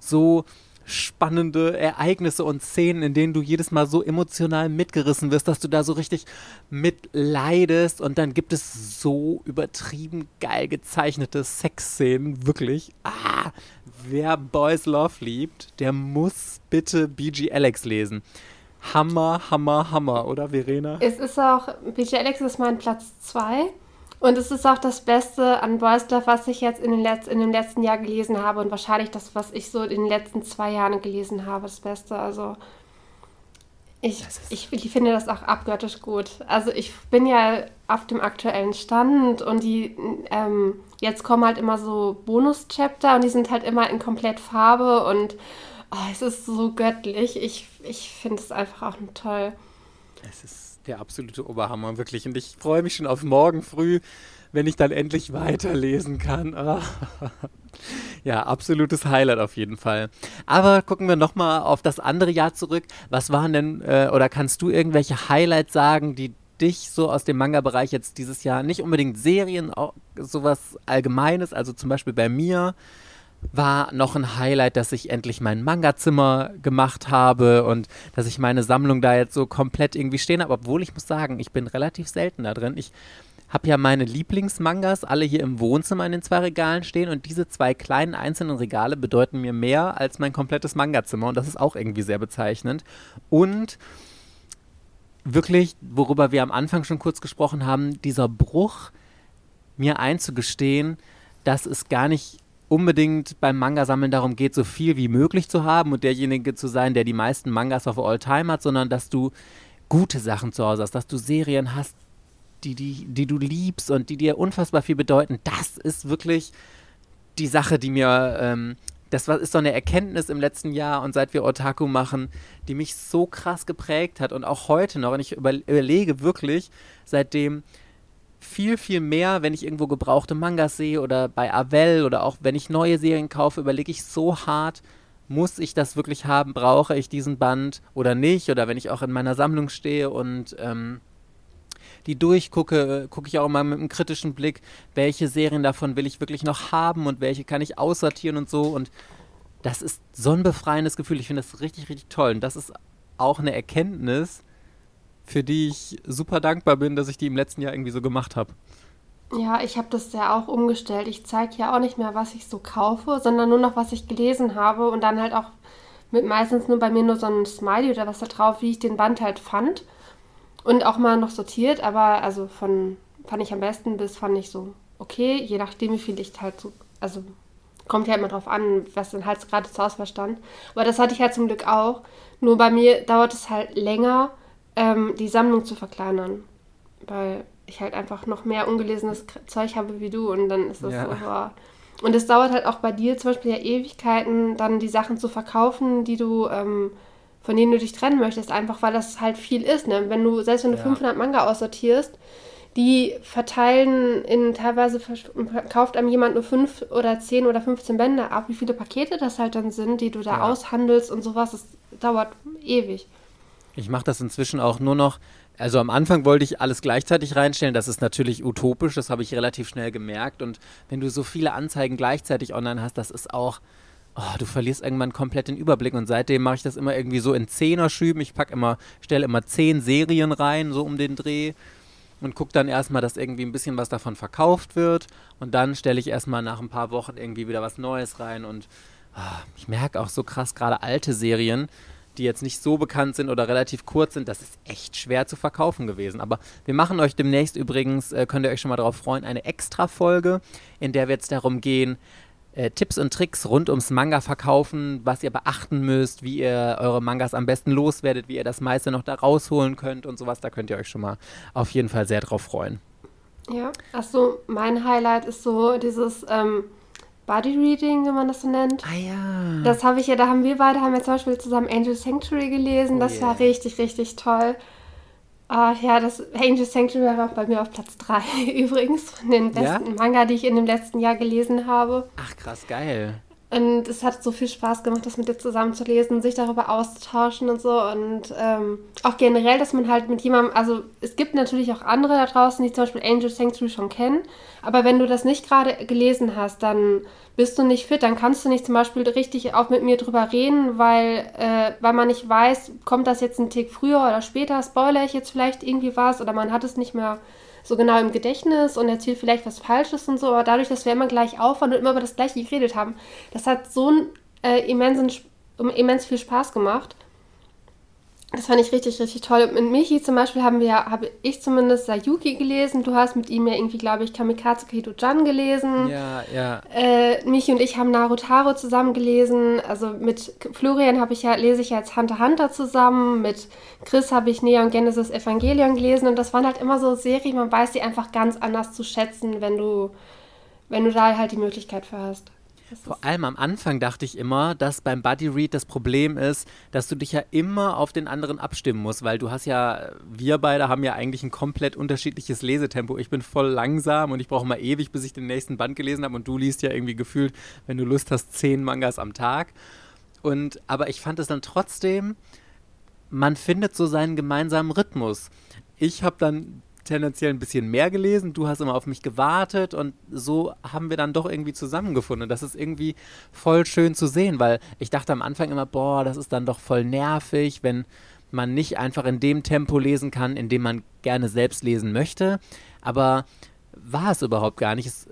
so spannende Ereignisse und Szenen, in denen du jedes Mal so emotional mitgerissen wirst, dass du da so richtig mitleidest. Und dann gibt es so übertrieben geil gezeichnete Sexszenen, wirklich. Ah, wer Boys Love liebt, der muss bitte BG Alex lesen. Hammer, Hammer, Hammer, oder Verena?
Es ist auch, BG Alex ist mein Platz 2. Und es ist auch das Beste an Boys Love, was ich jetzt in, den Letz-, in dem letzten Jahr gelesen habe und wahrscheinlich das, was ich so in den letzten zwei Jahren gelesen habe, das Beste. Also ich, ich, ich finde das auch abgöttisch gut. Also ich bin ja auf dem aktuellen Stand und die ähm, jetzt kommen halt immer so Bonus-Chapter und die sind halt immer in komplett Farbe und oh, es ist so göttlich. Ich, ich finde es einfach auch toll.
Es ist der absolute Oberhammer, wirklich. Und ich freue mich schon auf morgen früh, wenn ich dann endlich weiterlesen kann. Oh. Ja, absolutes Highlight auf jeden Fall. Aber gucken wir nochmal auf das andere Jahr zurück. Was waren denn, äh, oder kannst du irgendwelche Highlights sagen, die dich so aus dem Manga-Bereich jetzt dieses Jahr nicht unbedingt Serien, auch sowas Allgemeines, also zum Beispiel bei mir war noch ein Highlight, dass ich endlich mein Manga-Zimmer gemacht habe und dass ich meine Sammlung da jetzt so komplett irgendwie stehen habe. Obwohl ich muss sagen, ich bin relativ selten da drin. Ich habe ja meine Lieblingsmangas alle hier im Wohnzimmer in den zwei Regalen stehen und diese zwei kleinen einzelnen Regale bedeuten mir mehr als mein komplettes Manga-Zimmer und das ist auch irgendwie sehr bezeichnend. Und wirklich, worüber wir am Anfang schon kurz gesprochen haben, dieser Bruch, mir einzugestehen, dass es gar nicht unbedingt beim Manga-Sammeln darum geht, so viel wie möglich zu haben und derjenige zu sein, der die meisten Mangas of all time hat, sondern dass du gute Sachen zu Hause hast, dass du Serien hast, die, die, die du liebst und die dir unfassbar viel bedeuten. Das ist wirklich die Sache, die mir, ähm, das ist so eine Erkenntnis im letzten Jahr und seit wir Otaku machen, die mich so krass geprägt hat und auch heute noch. Und ich über, überlege wirklich, seitdem viel, viel mehr, wenn ich irgendwo gebrauchte Mangas sehe oder bei Avel oder auch wenn ich neue Serien kaufe, überlege ich so hart, muss ich das wirklich haben, brauche ich diesen Band oder nicht? Oder wenn ich auch in meiner Sammlung stehe und ähm, die durchgucke, gucke ich auch mal mit einem kritischen Blick, welche Serien davon will ich wirklich noch haben und welche kann ich aussortieren und so. Und das ist so ein befreiendes Gefühl. Ich finde das richtig, richtig toll. Und das ist auch eine Erkenntnis, für die ich super dankbar bin, dass ich die im letzten Jahr irgendwie so gemacht habe.
Ja, ich habe das ja auch umgestellt. Ich zeige ja auch nicht mehr, was ich so kaufe, sondern nur noch, was ich gelesen habe und dann halt auch mit meistens nur bei mir nur so ein Smiley oder was da drauf, wie ich den Band halt fand. Und auch mal noch sortiert, aber also von fand ich am besten bis fand ich so okay, je nachdem, wie viel ich halt so, also kommt ja immer drauf an, was dann halt gerade zur Auswahl stand. Aber das hatte ich halt zum Glück auch. Nur bei mir dauert es halt länger, ähm, die Sammlung zu verkleinern. Weil ich halt einfach noch mehr ungelesenes Zeug habe wie du und dann ist das ja. so. Boah. Und es dauert halt auch bei dir zum Beispiel ja Ewigkeiten, dann die Sachen zu verkaufen, die du ähm, von denen du dich trennen möchtest, einfach weil das halt viel ist. Ne? Wenn du, selbst wenn du ja. 500 Manga aussortierst, die verteilen in teilweise kauft einem jemand nur 5 oder 10 oder 15 Bände ab, wie viele Pakete das halt dann sind, die du da ja. aushandelst und sowas, das dauert ewig.
Ich mache das inzwischen auch nur noch. Also am Anfang wollte ich alles gleichzeitig reinstellen. Das ist natürlich utopisch, das habe ich relativ schnell gemerkt. Und wenn du so viele Anzeigen gleichzeitig online hast, das ist auch oh, du verlierst irgendwann komplett den Überblick und seitdem mache ich das immer irgendwie so in Zehner-Schüben. Ich packe immer, stelle immer zehn Serien rein, so um den Dreh und gucke dann erstmal, dass irgendwie ein bisschen was davon verkauft wird und dann stelle ich erstmal nach ein paar Wochen irgendwie wieder was Neues rein und oh, ich merke auch so krass gerade alte Serien, die jetzt nicht so bekannt sind oder relativ kurz sind, das ist echt schwer zu verkaufen gewesen. Aber wir machen euch demnächst übrigens, äh, könnt ihr euch schon mal darauf freuen, eine Extra-Folge, in der wird es darum gehen, äh, Tipps und Tricks rund ums Manga verkaufen, was ihr beachten müsst, wie ihr eure Mangas am besten loswerdet, wie ihr das meiste noch da rausholen könnt und sowas. Da könnt ihr euch schon mal auf jeden Fall sehr drauf freuen.
Ja, achso, mein Highlight ist so dieses ähm, Body Reading, wenn man das so nennt.
Ah ja.
Das habe ich ja, da haben wir beide, haben ja zum Beispiel zusammen Angel Sanctuary gelesen. Oh das yeah. war richtig, richtig toll. Ah, ja, das Angel Sanctuary war bei mir auf Platz 3 übrigens von den besten ja? Manga, die ich in dem letzten Jahr gelesen habe.
Ach, krass, geil.
Und es hat so viel Spaß gemacht, das mit dir zusammen zu lesen, sich darüber auszutauschen und so. Und ähm, auch generell, dass man halt mit jemandem, also es gibt natürlich auch andere da draußen, die zum Beispiel Angel Sanctuary schon kennen. Aber wenn du das nicht gerade gelesen hast, dann bist du nicht fit, dann kannst du nicht zum Beispiel richtig auch mit mir drüber reden, weil, äh, weil man nicht weiß, kommt das jetzt ein Tick früher oder später, spoiler ich jetzt vielleicht irgendwie was oder man hat es nicht mehr so genau im Gedächtnis und erzählt vielleicht was Falsches und so, aber dadurch, dass wir immer gleich aufwand und immer über das Gleiche geredet haben, das hat so einen äh, immensen, immens viel Spaß gemacht. Das fand ich richtig, richtig toll. Mit Michi zum Beispiel haben wir, habe ich zumindest Sayuki gelesen. Du hast mit ihm ja irgendwie, glaube ich, Kamikaze Kito-Jan gelesen.
Ja, ja.
Äh, Michi und ich haben Narutaro zusammen gelesen. Also mit Florian habe ich ja, lese ich ja jetzt Hunter Hunter zusammen. Mit Chris habe ich Neon Genesis Evangelion gelesen. Und das waren halt immer so Serien, man weiß sie einfach ganz anders zu schätzen, wenn du, wenn du da halt die Möglichkeit für hast.
Vor allem am Anfang dachte ich immer, dass beim Buddy Read das Problem ist, dass du dich ja immer auf den anderen abstimmen musst, weil du hast ja, wir beide haben ja eigentlich ein komplett unterschiedliches Lesetempo. Ich bin voll langsam und ich brauche mal ewig, bis ich den nächsten Band gelesen habe und du liest ja irgendwie gefühlt, wenn du Lust hast, zehn Mangas am Tag. Und, aber ich fand es dann trotzdem, man findet so seinen gemeinsamen Rhythmus ich habe dann tendenziell ein bisschen mehr gelesen, du hast immer auf mich gewartet und so haben wir dann doch irgendwie zusammengefunden. Das ist irgendwie voll schön zu sehen, weil ich dachte am Anfang immer, boah, das ist dann doch voll nervig, wenn man nicht einfach in dem Tempo lesen kann, in dem man gerne selbst lesen möchte. Aber war es überhaupt gar nicht. Es,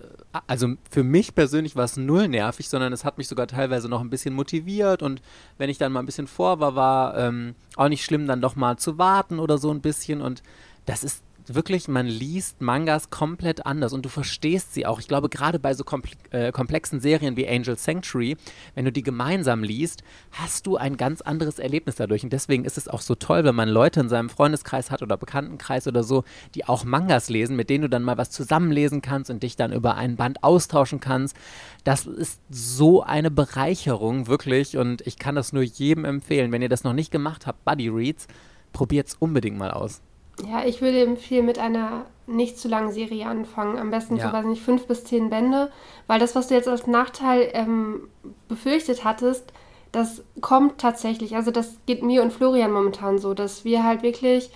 also für mich persönlich war es null nervig, sondern es hat mich sogar teilweise noch ein bisschen motiviert und wenn ich dann mal ein bisschen vor war, war ähm, auch nicht schlimm, dann doch mal zu warten oder so ein bisschen und das ist wirklich, man liest Mangas komplett anders und du verstehst sie auch. Ich glaube, gerade bei so komple äh, komplexen Serien wie Angel Sanctuary, wenn du die gemeinsam liest, hast du ein ganz anderes Erlebnis dadurch. Und deswegen ist es auch so toll, wenn man Leute in seinem Freundeskreis hat oder Bekanntenkreis oder so, die auch Mangas lesen, mit denen du dann mal was zusammenlesen kannst und dich dann über ein Band austauschen kannst. Das ist so eine Bereicherung, wirklich. Und ich kann das nur jedem empfehlen. Wenn ihr das noch nicht gemacht habt, Buddy Reads, probiert es unbedingt mal aus.
Ja, ich würde empfehlen, mit einer nicht zu langen Serie anfangen. Am besten ja. so, weiß nicht, fünf bis zehn Bände. Weil das, was du jetzt als Nachteil ähm, befürchtet hattest, das kommt tatsächlich. Also das geht mir und Florian momentan so, dass wir halt wirklich.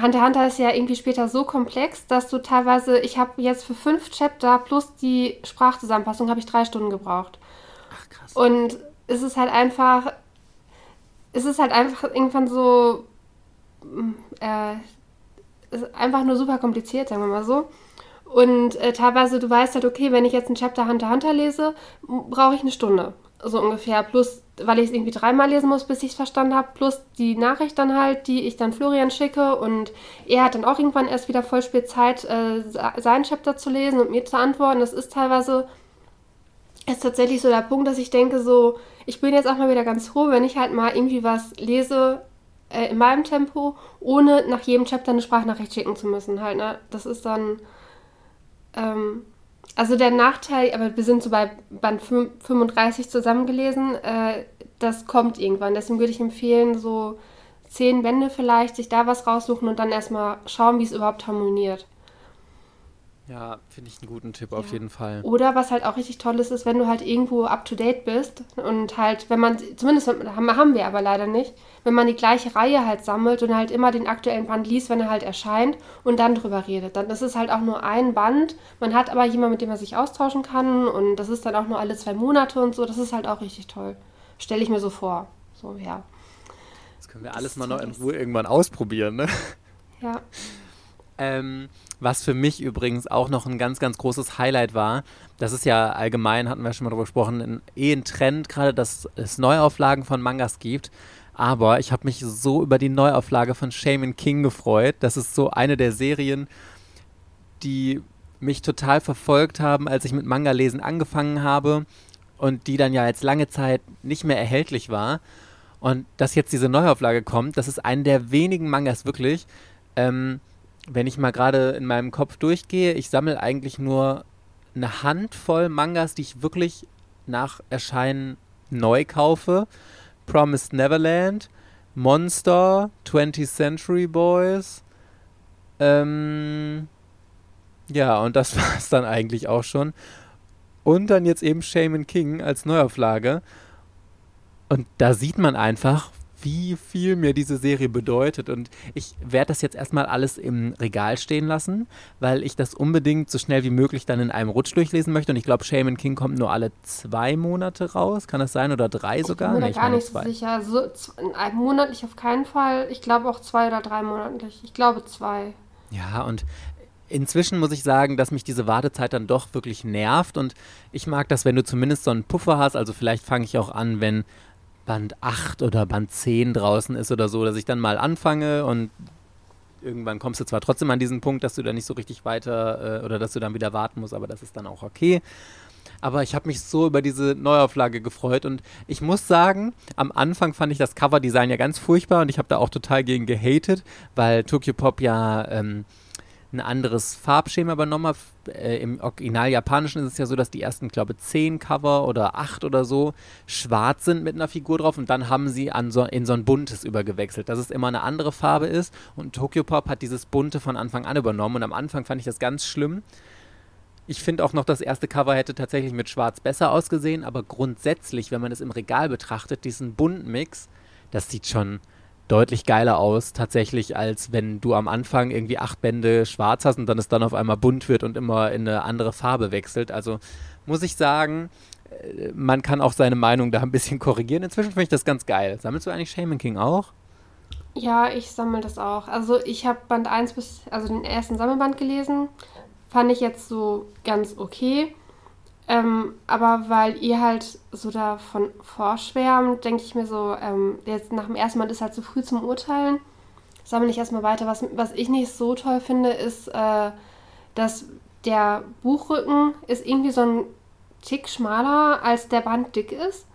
Hunter Hunter ist ja irgendwie später so komplex, dass du teilweise, ich habe jetzt für fünf Chapter plus die Sprachzusammenfassung habe ich drei Stunden gebraucht. Ach krass. Und es ist halt einfach, es ist halt einfach irgendwann so, äh, ist einfach nur super kompliziert, sagen wir mal so. Und äh, teilweise, du weißt halt, okay, wenn ich jetzt ein Chapter Hunter Hunter lese, brauche ich eine Stunde. So ungefähr. Plus, weil ich es irgendwie dreimal lesen muss, bis ich es verstanden habe. Plus die Nachricht dann halt, die ich dann Florian schicke. Und er hat dann auch irgendwann erst wieder voll spät Zeit, äh, sein Chapter zu lesen und mir zu antworten. Das ist teilweise, ist tatsächlich so der Punkt, dass ich denke, so, ich bin jetzt auch mal wieder ganz froh, wenn ich halt mal irgendwie was lese, äh, in meinem Tempo, ohne nach jedem Chapter eine Sprachnachricht schicken zu müssen. Halt, ne? Das ist dann. Ähm, also der Nachteil, aber wir sind so bei Band 35 zusammengelesen, äh, das kommt irgendwann. Deswegen würde ich empfehlen, so zehn Bände vielleicht, sich da was raussuchen und dann erstmal schauen, wie es überhaupt harmoniert.
Ja, finde ich einen guten Tipp ja. auf jeden Fall.
Oder was halt auch richtig toll ist, ist, wenn du halt irgendwo up to date bist und halt, wenn man, zumindest haben wir aber leider nicht, wenn man die gleiche Reihe halt sammelt und halt immer den aktuellen Band liest, wenn er halt erscheint und dann drüber redet. Dann ist es halt auch nur ein Band. Man hat aber jemanden, mit dem man sich austauschen kann und das ist dann auch nur alle zwei Monate und so. Das ist halt auch richtig toll. Stelle ich mir so vor. So, ja.
Das können wir alles mal noch in Ruhe irgendwann ausprobieren, ne?
Ja.
Ähm, was für mich übrigens auch noch ein ganz, ganz großes Highlight war, das ist ja allgemein, hatten wir schon mal drüber gesprochen, ein, eh ein Trend gerade, dass es Neuauflagen von Mangas gibt. Aber ich habe mich so über die Neuauflage von Shaman King gefreut. Das ist so eine der Serien, die mich total verfolgt haben, als ich mit Manga-Lesen angefangen habe und die dann ja jetzt lange Zeit nicht mehr erhältlich war. Und dass jetzt diese Neuauflage kommt, das ist eine der wenigen Mangas wirklich, ähm, wenn ich mal gerade in meinem Kopf durchgehe, ich sammle eigentlich nur eine Handvoll Mangas, die ich wirklich nach Erscheinen neu kaufe. Promised Neverland, Monster, 20th Century Boys. Ähm, ja, und das war es dann eigentlich auch schon. Und dann jetzt eben Shaman King als Neuauflage. Und da sieht man einfach, wie viel mir diese Serie bedeutet. Und ich werde das jetzt erstmal alles im Regal stehen lassen, weil ich das unbedingt so schnell wie möglich dann in einem Rutsch durchlesen möchte. Und ich glaube, Shaman King kommt nur alle zwei Monate raus. Kann das sein? Oder drei sogar?
Ich bin mir nee, gar nicht so sicher. So, monatlich auf keinen Fall. Ich glaube auch zwei oder drei monatlich. Ich glaube zwei.
Ja, und inzwischen muss ich sagen, dass mich diese Wartezeit dann doch wirklich nervt und ich mag das, wenn du zumindest so einen Puffer hast. Also vielleicht fange ich auch an, wenn Band 8 oder Band 10 draußen ist oder so, dass ich dann mal anfange und irgendwann kommst du zwar trotzdem an diesen Punkt, dass du da nicht so richtig weiter äh, oder dass du dann wieder warten musst, aber das ist dann auch okay. Aber ich habe mich so über diese Neuauflage gefreut und ich muss sagen, am Anfang fand ich das Coverdesign ja ganz furchtbar und ich habe da auch total gegen gehatet, weil Tokyo Pop ja ähm, ein anderes Farbschema übernommen habe. Äh, Im Original-Japanischen ist es ja so, dass die ersten, glaube ich, zehn Cover oder acht oder so schwarz sind mit einer Figur drauf und dann haben sie so, in so ein buntes übergewechselt, dass es immer eine andere Farbe ist. Und Tokyo Pop hat dieses bunte von Anfang an übernommen und am Anfang fand ich das ganz schlimm. Ich finde auch noch, das erste Cover hätte tatsächlich mit Schwarz besser ausgesehen, aber grundsätzlich, wenn man es im Regal betrachtet, diesen bunten Mix, das sieht schon deutlich geiler aus, tatsächlich, als wenn du am Anfang irgendwie acht Bände schwarz hast und dann es dann auf einmal bunt wird und immer in eine andere Farbe wechselt. Also muss ich sagen, äh, man kann auch seine Meinung da ein bisschen korrigieren. Inzwischen finde ich das ganz geil. Sammelst du eigentlich Shaman King auch?
Ja, ich sammle das auch. Also ich habe Band 1 bis, also den ersten Sammelband gelesen. Fand ich jetzt so ganz okay. Ähm, aber weil ihr halt so davon vorschwärmt, denke ich mir so, ähm, jetzt nach dem ersten Mal ist halt zu früh zum Urteilen. Sammle ich erstmal weiter. Was, was ich nicht so toll finde, ist, äh, dass der Buchrücken ist irgendwie so ein Tick schmaler, als der Band dick ist.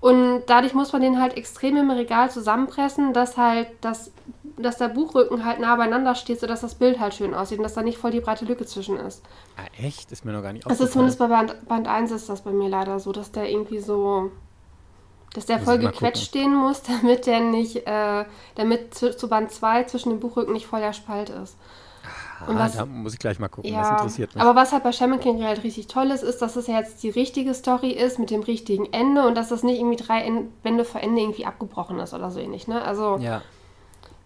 Und dadurch muss man den halt extrem im Regal zusammenpressen, dass halt das, dass der Buchrücken halt nah beieinander steht, sodass das Bild halt schön aussieht und dass da nicht voll die breite Lücke zwischen ist.
Ah, echt? Ist mir noch gar nicht
aufgefallen. Also zumindest bei Band, Band 1 ist das bei mir leider so, dass der irgendwie so, dass der voll gequetscht stehen muss, damit der nicht, äh, damit zu, zu Band 2 zwischen dem Buchrücken nicht voll der Spalt ist.
Und was, da muss ich gleich mal gucken,
ja, das interessiert mich. Aber was halt bei Shaman King halt richtig toll ist, ist, dass es ja jetzt die richtige Story ist mit dem richtigen Ende und dass das nicht irgendwie drei Bände vor Ende irgendwie abgebrochen ist oder so ähnlich. Ne? Also
ja.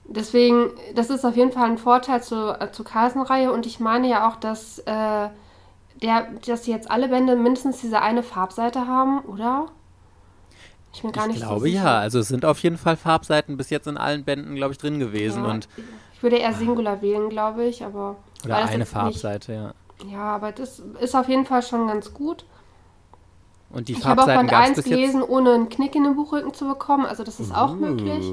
Deswegen, das ist auf jeden Fall ein Vorteil zur, äh, zur Carlsen-Reihe und ich meine ja auch, dass, äh, der, dass jetzt alle Bände mindestens diese eine Farbseite haben, oder?
Ich, mir gar ich nicht glaube so ja, also es sind auf jeden Fall Farbseiten bis jetzt in allen Bänden, glaube ich, drin gewesen. Ja, und
ich würde eher Singular wählen, glaube ich, aber.
Oder eine Farbseite,
nicht, ja. Ja, aber das ist auf jeden Fall schon ganz gut.
Und die
ich
habe auch
Band 1 gelesen, ohne einen Knick in den Buchrücken zu bekommen. Also das ist uh, auch möglich.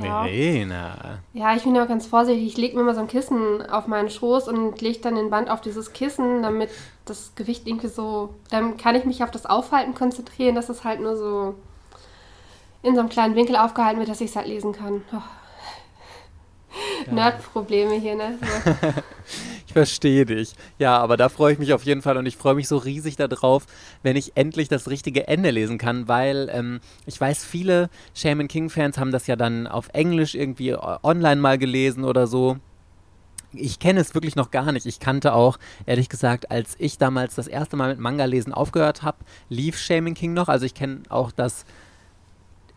Verena.
Ja. ja, ich bin ja ganz vorsichtig. Ich lege mir mal so ein Kissen auf meinen Schoß und lege dann den Band auf dieses Kissen, damit das Gewicht irgendwie so... Dann kann ich mich auf das Aufhalten konzentrieren, dass es halt nur so in so einem kleinen Winkel aufgehalten wird, dass ich es halt lesen kann. Oh. Ja. Nerdprobleme hier, ne? So.
verstehe dich. Ja, aber da freue ich mich auf jeden Fall und ich freue mich so riesig darauf, wenn ich endlich das richtige Ende lesen kann, weil ähm, ich weiß, viele Shaman King-Fans haben das ja dann auf Englisch irgendwie online mal gelesen oder so. Ich kenne es wirklich noch gar nicht. Ich kannte auch, ehrlich gesagt, als ich damals das erste Mal mit Manga-Lesen aufgehört habe, lief Shaman King noch. Also ich kenne auch das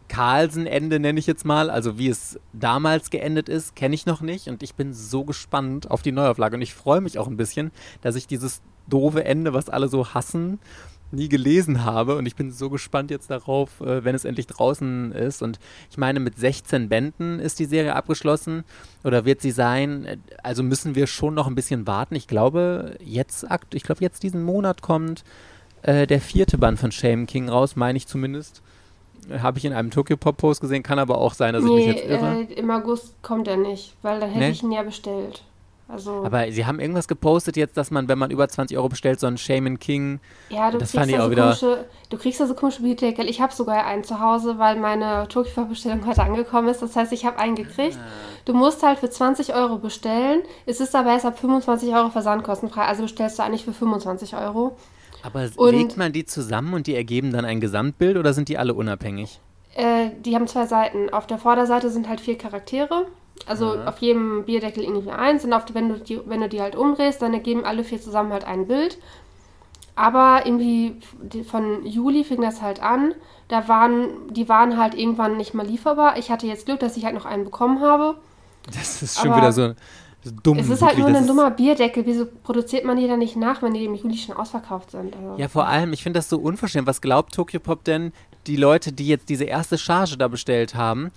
Carlsen-Ende, nenne ich jetzt mal, also wie es damals geendet ist, kenne ich noch nicht. Und ich bin so gespannt auf die Neuauflage. Und ich freue mich auch ein bisschen, dass ich dieses doofe Ende, was alle so hassen, nie gelesen habe. Und ich bin so gespannt jetzt darauf, äh, wenn es endlich draußen ist. Und ich meine, mit 16 Bänden ist die Serie abgeschlossen. Oder wird sie sein, also müssen wir schon noch ein bisschen warten. Ich glaube, jetzt, ich glaube, jetzt diesen Monat kommt äh, der vierte Band von Shame King raus, meine ich zumindest habe ich in einem Tokyo Pop Post gesehen, kann aber auch sein, dass nee, ich mich jetzt irre.
Äh, Im August kommt er nicht, weil dann hätte nee? ich ihn ja bestellt. Also
aber sie haben irgendwas gepostet jetzt, dass man, wenn man über 20 Euro bestellt, so einen Shaman King.
Ja, du das kriegst da so komische, du kriegst da so komische Bierdeckel. Ich habe sogar einen zu Hause, weil meine Tokyo Pop Bestellung heute angekommen ist. Das heißt, ich habe einen gekriegt. Ah. Du musst halt für 20 Euro bestellen. Es ist aber erst ab 25 Euro versandkostenfrei. Also bestellst du eigentlich für 25 Euro.
Aber und, legt man die zusammen und die ergeben dann ein Gesamtbild oder sind die alle unabhängig?
Äh, die haben zwei Seiten. Auf der Vorderseite sind halt vier Charaktere. Also ja. auf jedem Bierdeckel irgendwie eins. Und auf, wenn, du die, wenn du die halt umdrehst, dann ergeben alle vier zusammen halt ein Bild. Aber irgendwie von Juli fing das halt an. Da waren, die waren halt irgendwann nicht mal lieferbar. Ich hatte jetzt Glück, dass ich halt noch einen bekommen habe.
Das ist schon Aber wieder so dumm.
Es ist halt wirklich, nur ein dummer Bierdeckel. Wieso produziert man die dann nicht nach, wenn die im Juli schon ausverkauft sind?
Also, ja, vor allem, ich finde das so unverschämt. Was glaubt Tokyo Pop denn, die Leute, die jetzt diese erste Charge da bestellt haben?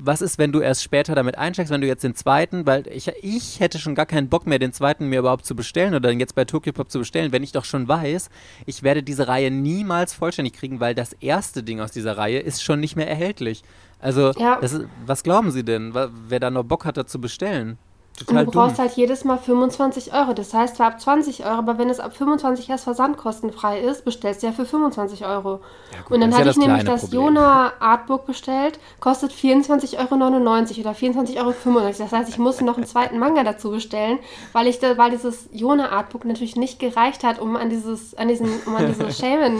Was ist, wenn du erst später damit einsteigst, wenn du jetzt den zweiten, weil ich, ich hätte schon gar keinen Bock mehr, den zweiten mir überhaupt zu bestellen oder jetzt bei Tokyo Pop zu bestellen, wenn ich doch schon weiß, ich werde diese Reihe niemals vollständig kriegen, weil das erste Ding aus dieser Reihe ist schon nicht mehr erhältlich. Also, ja. ist, was glauben Sie denn, wer da noch Bock hat, da zu bestellen?
Total und du brauchst halt jedes Mal 25 Euro. Das heißt zwar ab 20 Euro, aber wenn es ab 25 erst versandkostenfrei ist, bestellst du ja für 25 Euro. Ja, gut, und dann hatte ja ich nämlich das Jona Artbook bestellt, kostet 24,99 Euro oder 24,95 Euro. Das heißt, ich musste noch einen zweiten Manga dazu bestellen, weil ich da, weil dieses Jona Artbook natürlich nicht gereicht hat, um an dieses, an diesen, um an diese Shaman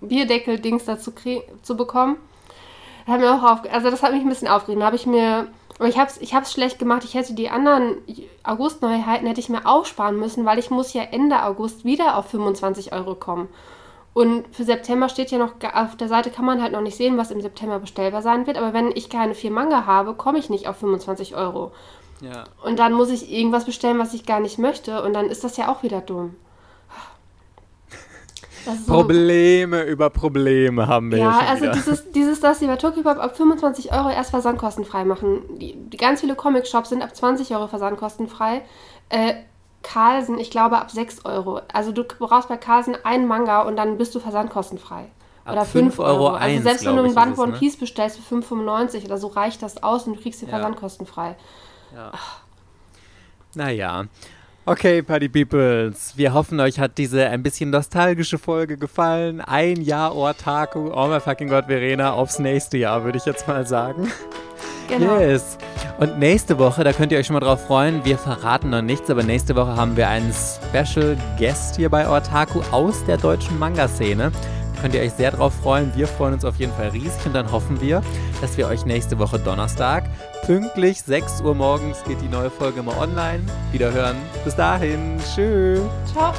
Bierdeckel-Dings dazu zu bekommen. Das hat mir auch auf, also das hat mich ein bisschen aufgeregt. Da habe ich mir aber ich habe es ich hab's schlecht gemacht. Ich hätte die anderen August-Neuheiten hätte ich mir aufsparen müssen, weil ich muss ja Ende August wieder auf 25 Euro kommen. Und für September steht ja noch, auf der Seite kann man halt noch nicht sehen, was im September bestellbar sein wird. Aber wenn ich keine vier Manga habe, komme ich nicht auf 25 Euro. Ja. Und dann muss ich irgendwas bestellen, was ich gar nicht möchte. Und dann ist das ja auch wieder dumm.
So Probleme über Probleme haben wir
ja. Ja, also wieder. dieses, dieses, dass sie bei Tokyopop ab 25 Euro erst versandkostenfrei machen. Die, die ganz viele Comic-Shops sind ab 20 Euro versandkostenfrei. Äh, Carlsen, ich glaube, ab 6 Euro. Also du brauchst bei Carlsen einen Manga und dann bist du versandkostenfrei.
Ab oder 5 Euro. Euro. Also
selbst wenn du ein Band One ne? Piece bestellst für 5,95 oder so reicht das aus und du kriegst den ja. versandkostenfrei. Ja.
Naja. Okay, Party Peoples, wir hoffen, euch hat diese ein bisschen nostalgische Folge gefallen. Ein Jahr Ortaku, oh my fucking God, Verena, aufs nächste Jahr, würde ich jetzt mal sagen. Genau. Yes. Und nächste Woche, da könnt ihr euch schon mal drauf freuen, wir verraten noch nichts, aber nächste Woche haben wir einen Special Guest hier bei Ortaku aus der deutschen Manga-Szene könnt ihr euch sehr drauf freuen. Wir freuen uns auf jeden Fall riesig und dann hoffen wir, dass wir euch nächste Woche Donnerstag pünktlich 6 Uhr morgens geht die neue Folge immer online. Wieder hören. Bis dahin. Tschüss. Ciao.